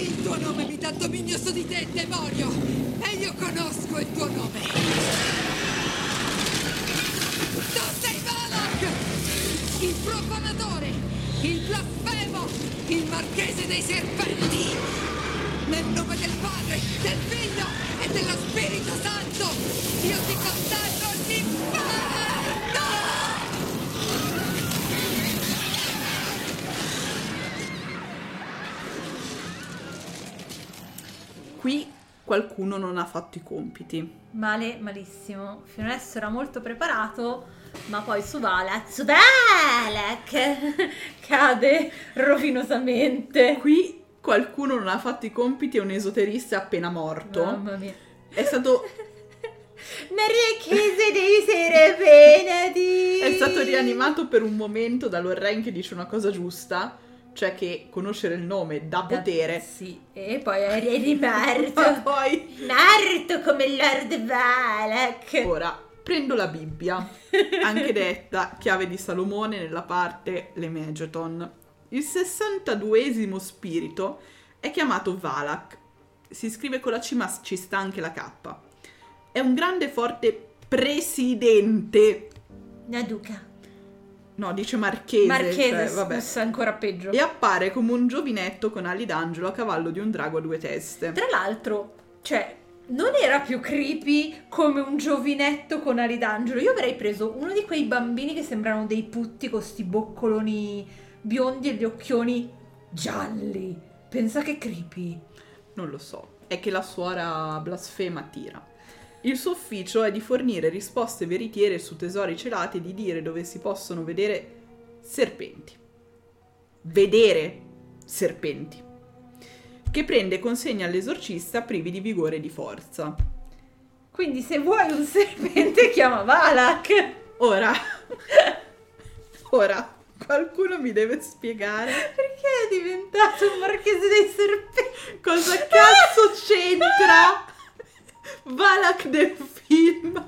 Il tuo nome mi dà dominio su di te, demonio! E io conosco il tuo nome! Tu sei Valak! Il profanatore! Il blasfemo! Il marchese dei serpenti! Nel nome del Padre, del Figlio e dello Spirito Santo! Io ti condanno all'inferno! Qui qualcuno non ha fatto i compiti. Male, malissimo. Fino adesso era molto preparato, ma poi su Valak, su Valak cade rovinosamente. Qui qualcuno non ha fatto i compiti e un esoterista è appena morto. Mamma mia. È stato Marchese dei serpenti! È stato rianimato per un momento da Lorraine che dice una cosa giusta, cioè che conoscere il nome dà potere. Sì, e poi è È rimarto. Ma poi Marto come Lord Valak. ora prendo la Bibbia, anche detta chiave di Salomone nella parte Le Megeton. Il 62esimo spirito è chiamato Valak. Si scrive con la C ma ci sta anche la K. È un grande e forte presidente. No, duca. No, dice marchese. Marchese, cioè, vabbè. scusa, ancora peggio. E appare come un giovinetto con ali d'angelo a cavallo di un drago a due teste. Tra l'altro, cioè, non era più creepy come un giovinetto con ali d'angelo. Io avrei preso uno di quei bambini che sembrano dei putti con sti boccoloni biondi e gli occhioni gialli. Pensa che creepy. Non lo so, è che la suora blasfema tira. Il suo ufficio è di fornire risposte veritiere su tesori celati e di dire dove si possono vedere serpenti. Vedere serpenti. Che prende consegna all'esorcista privi di vigore e di forza. Quindi se vuoi un serpente chiama Valak. Ora, ora, qualcuno mi deve spiegare Perché è diventato un marchese dei serpenti? cosa cazzo c'entra Valak del film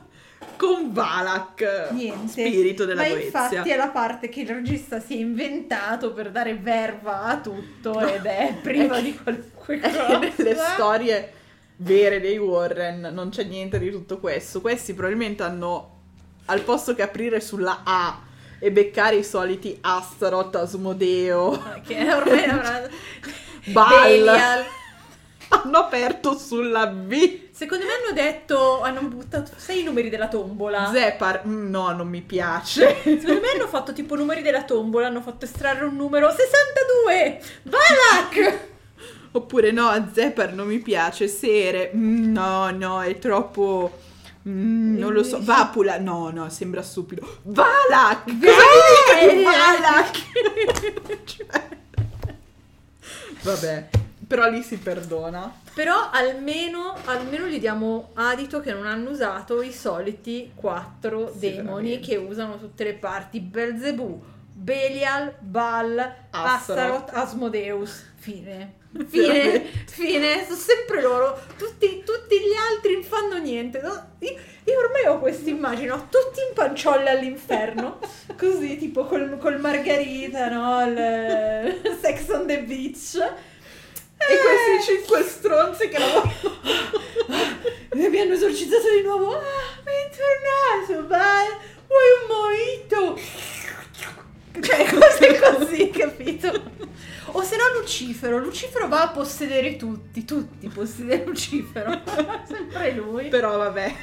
con Valak, Niente. spirito della Ma Goezia. infatti è la parte che il regista si è inventato per dare verva a tutto ed è priva di qualunque È cosa. nelle storie vere dei Warren non c'è niente di tutto questo. Questi probabilmente hanno, al posto che aprire sulla A e beccare i soliti Astaroth, Asmodeo, Che ormai avrà... Belial. hanno aperto sulla V. Secondo me hanno detto, hanno buttato, sai i numeri della tombola? Zepar, mm, no, non mi piace. Secondo me hanno fatto tipo numeri della tombola, hanno fatto estrarre un numero 62! Valak! Oppure no, Zepar non mi piace. Sere, mm, no, no, è troppo... mm, non lo so, Vapula, no, no, sembra stupido. Valak! Cosa Valak? Cioè, Vabbè, però lì si perdona. Però almeno, almeno gli diamo adito che non hanno usato i soliti quattro Sì, demoni veramente. che usano tutte le parti. Belzebù, Belial, Baal, Astaroth. Asmodeus. Fine. Fine, fine, sono sempre loro. Tutti, tutti gli altri non fanno niente. Io, io ormai ho questa immagine, ho tutti in panciolle all'inferno. Così, tipo col, col Margarita, no? Il Sex on the Beach. E questi cinque stronzi che lavorano. Mi hanno esorcizzato di nuovo. Ah, bentornato, vai. Vuoi un mojito? Cioè, cose così, capito? O se no Lucifero. Lucifero va a possedere tutti, tutti possedere Lucifero. Sempre lui. Però vabbè,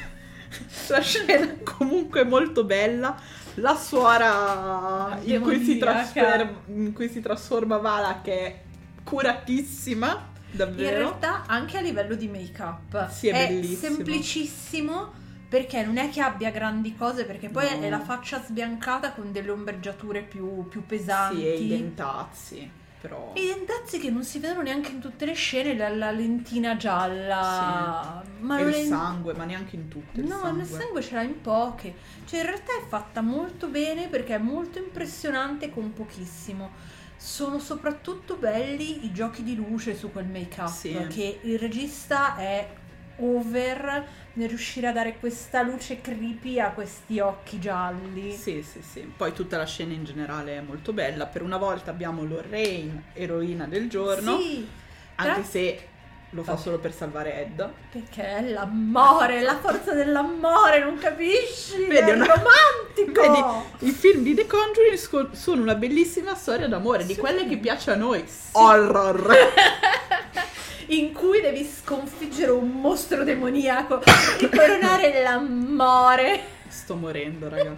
la scena è comunque molto bella. La suora in cui, si trasforma, in cui si trasforma Vala che è curatissima, In davvero. realtà anche a livello di make-up Sì, è bellissimo. semplicissimo perché non è che abbia grandi cose perché poi No. è la faccia sbiancata con delle ombreggiature più, più pesanti. Sì, e i dentazzi. però... I dentazzi che non si vedono neanche in tutte le scene, la, la lentina gialla. Sì. Ma e il è- sangue, ma neanche in tutte. il No, sangue. nel sangue ce l'ha in poche. Cioè, in realtà è fatta molto bene perché è molto impressionante con pochissimo. Sono soprattutto belli i giochi di luce su quel make-up. Sì. Che il regista è over nel riuscire a dare questa luce creepy a questi occhi gialli. Sì, sì, sì. Poi tutta la scena in generale è molto bella. Per una volta abbiamo Lorraine, eroina del giorno. Sì. Anche Tra- se lo fa solo per salvare Ed. Perché è l'amore, la forza dell'amore, non capisci? Vedi, è una- romantico! Vedi, i film di The Conjuring sono una bellissima storia d'amore, di quelle che piace a noi. Horror. in cui devi sconfiggere un mostro demoniaco e coronare l'amore. Sto morendo, raga.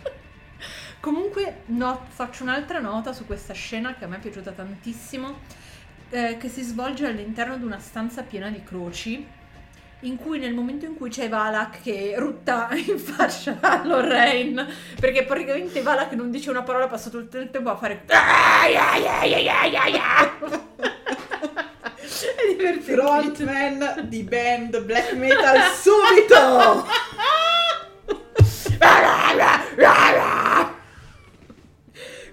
Comunque, no- faccio un'altra nota su questa scena che a me è piaciuta tantissimo, eh, che si svolge all'interno di una stanza piena di croci, in cui nel momento in cui c'è Valak che rutta in faccia a Lorraine, perché praticamente Valak non dice una parola, passa tutto il tempo a fare... È divertente. Frontman di band black metal subito!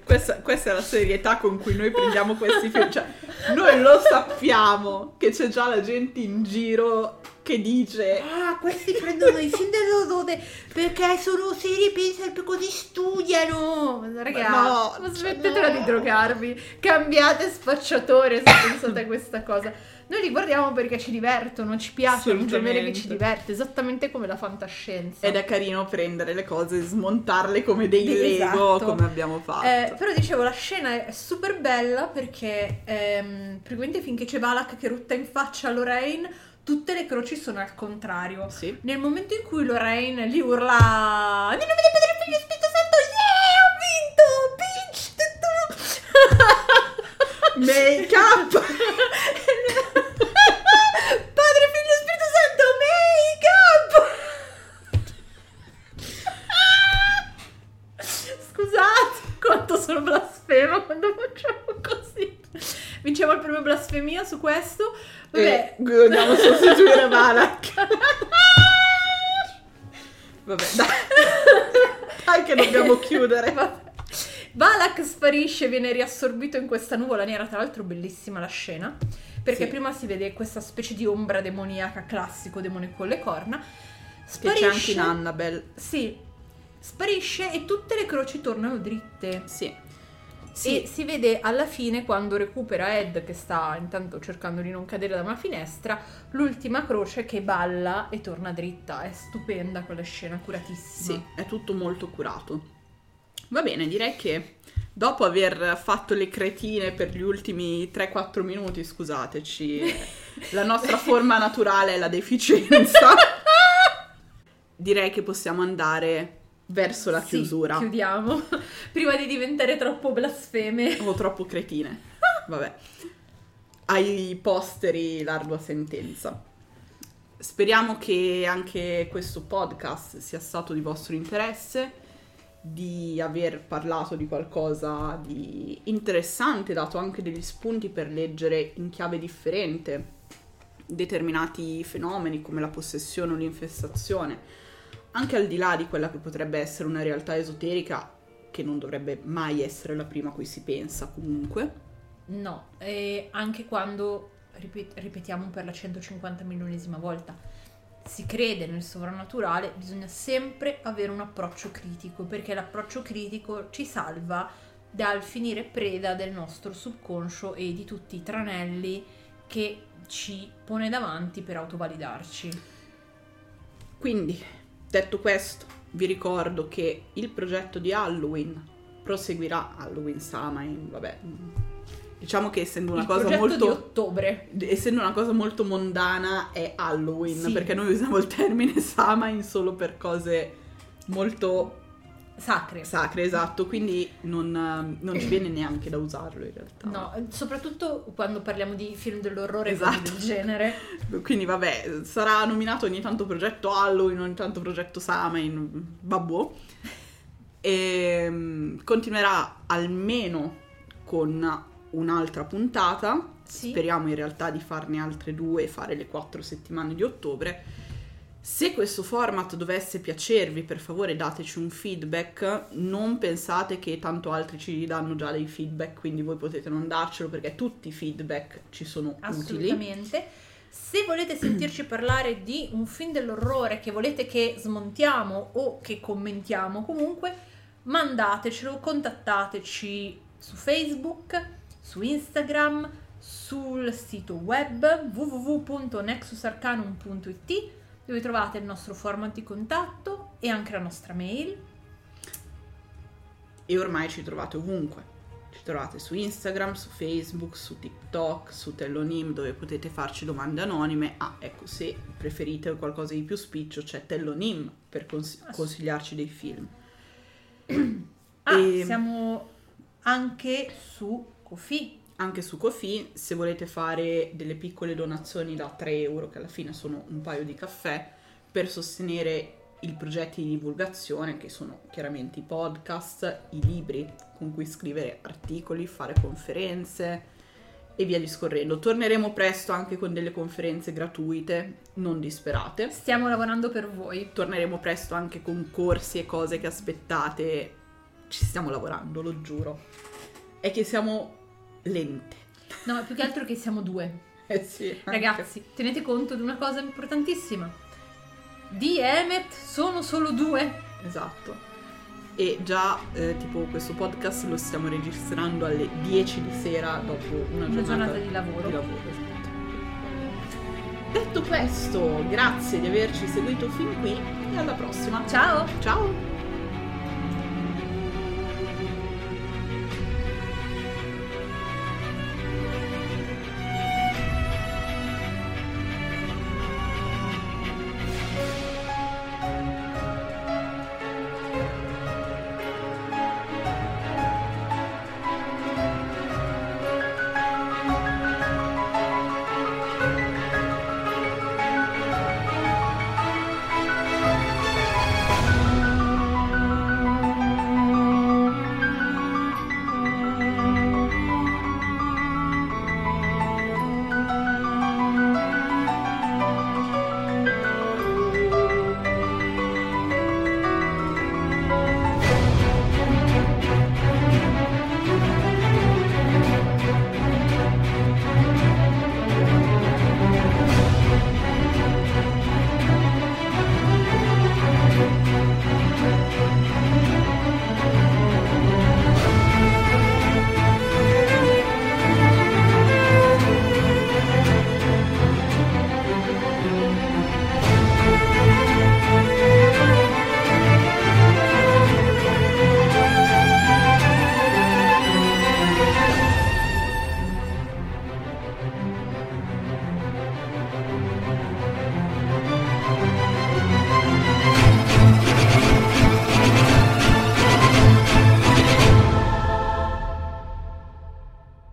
Questa, questa è la serietà con cui noi prendiamo questi film. Cioè, noi lo sappiamo che c'è già la gente in giro che dice Ah, questi prendono i film dell'odore perché sono seri, pensano che così studiano. Raga, no, ma smettetela di drogarvi, cambiate spacciatore se pensate a questa cosa. Noi li guardiamo perché ci divertono, ci piace un genere che ci diverte, esattamente come la fantascienza. ed è carino prendere le cose e smontarle come dei Esatto. Lego, come abbiamo fatto. Eh, però dicevo, la scena è super bella perché ehm, praticamente finché c'è Valak che rutta in faccia a Lorraine, tutte le croci sono al contrario. Nel momento in cui Lorraine li urla Nel nome del Padre, Figlio e Spirito Santo, yeah, ho vinto, bitch! tutto!" Make up! Padre, Figlio e Spirito Santo, make up! Scusate, quanto sono blasfema quando facciamo così. Vinciamo il premio blasfemia su questo. Vabbè. E dobbiamo sostituire Valak. Vabbè, dai. Dai che dobbiamo chiudere. Valak sparisce, viene riassorbito in questa nuvola nera, tra l'altro bellissima la scena, perché Sì. prima si vede questa specie di ombra demoniaca classico, demone con le corna. Che c'è anche in Annabelle. Sì, sparisce e tutte le croci tornano dritte. Sì. E si vede alla fine quando recupera Ed che sta intanto cercando di non cadere da una finestra, l'ultima croce che balla e torna dritta. È stupenda quella scena, curatissima. Sì, è tutto molto curato. Va bene, direi che dopo aver fatto le cretine per gli ultimi 3-4 minuti, scusateci, la nostra forma naturale è la deficienza. direi che possiamo andare verso la Sì, chiusura. chiudiamo. Prima di diventare troppo blasfeme. O troppo cretine. Vabbè. Ai posteri l'ardua sentenza. Speriamo che anche questo podcast sia stato di vostro interesse, di aver parlato di qualcosa di interessante, dato anche degli spunti per leggere in chiave differente determinati fenomeni come la possessione o l'infestazione, anche al di là di quella che potrebbe essere una realtà esoterica che non dovrebbe mai essere la prima a cui si pensa comunque. No, e anche quando, ripet- ripetiamo per la 150 milionesima volta, si crede nel sovrannaturale, bisogna sempre avere un approccio critico, perché l'approccio critico ci salva dal finire preda del nostro subconscio e di tutti i tranelli che ci pone davanti per autovalidarci. Quindi, detto questo, vi ricordo che il progetto di Halloween proseguirà Halloween Samhain, vabbè. Diciamo che essendo una Il cosa molto di ottobre. essendo una cosa molto mondana è Halloween, Sì. perché noi usiamo il termine Samhain solo per cose molto sacre. Sacre, esatto, quindi non, non ci viene neanche da usarlo in realtà. No, soprattutto quando parliamo di film dell'orrore Esatto. del genere. Quindi vabbè, sarà nominato ogni tanto progetto Halloween, ogni tanto progetto Samhain, vabbè. E mm, continuerà almeno con un'altra puntata. Sì. Speriamo in realtà di farne altre due e fare le quattro settimane di ottobre. Se questo format dovesse piacervi, per favore dateci un feedback. Non pensate che tanto altri ci danno già dei feedback, quindi voi potete non darcelo perché tutti i feedback ci sono utili. Assolutamente. Se volete sentirci parlare di un film dell'orrore che volete che smontiamo o che commentiamo, comunque mandatecelo, contattateci su Facebook, su Instagram, sul sito web www.nexusarcanum.it dove trovate il nostro format di contatto e anche la nostra mail. E ormai ci trovate ovunque. Ci trovate su Instagram, su Facebook, su TikTok, su Tellonim dove potete farci domande anonime. Ah, ecco, se preferite qualcosa di più spiccio c'è Tellonim per cons- consigliarci dei film. Ah, E- siamo anche su Kofi. Anche su Kofi, se volete fare delle piccole donazioni da 3 euro, che alla fine sono un paio di caffè, per sostenere i progetti di divulgazione, che sono chiaramente i podcast, i libri con cui scrivere articoli, fare conferenze e via discorrendo. Torneremo presto anche con delle conferenze gratuite, non disperate. Stiamo lavorando per voi. Torneremo presto anche con corsi e cose che aspettate. Ci stiamo lavorando, lo giuro. È che siamo lente. No, più che altro che siamo due. Eh sì, anche. Ragazzi, tenete conto di una cosa importantissima. Di Emmet sono solo due. Esatto. E già, eh, tipo, questo podcast lo stiamo registrando alle 10 di sera dopo una Una giornata, giornata di lavoro. esatto. Detto questo, grazie di averci seguito fin qui e alla prossima. Ciao! Ciao!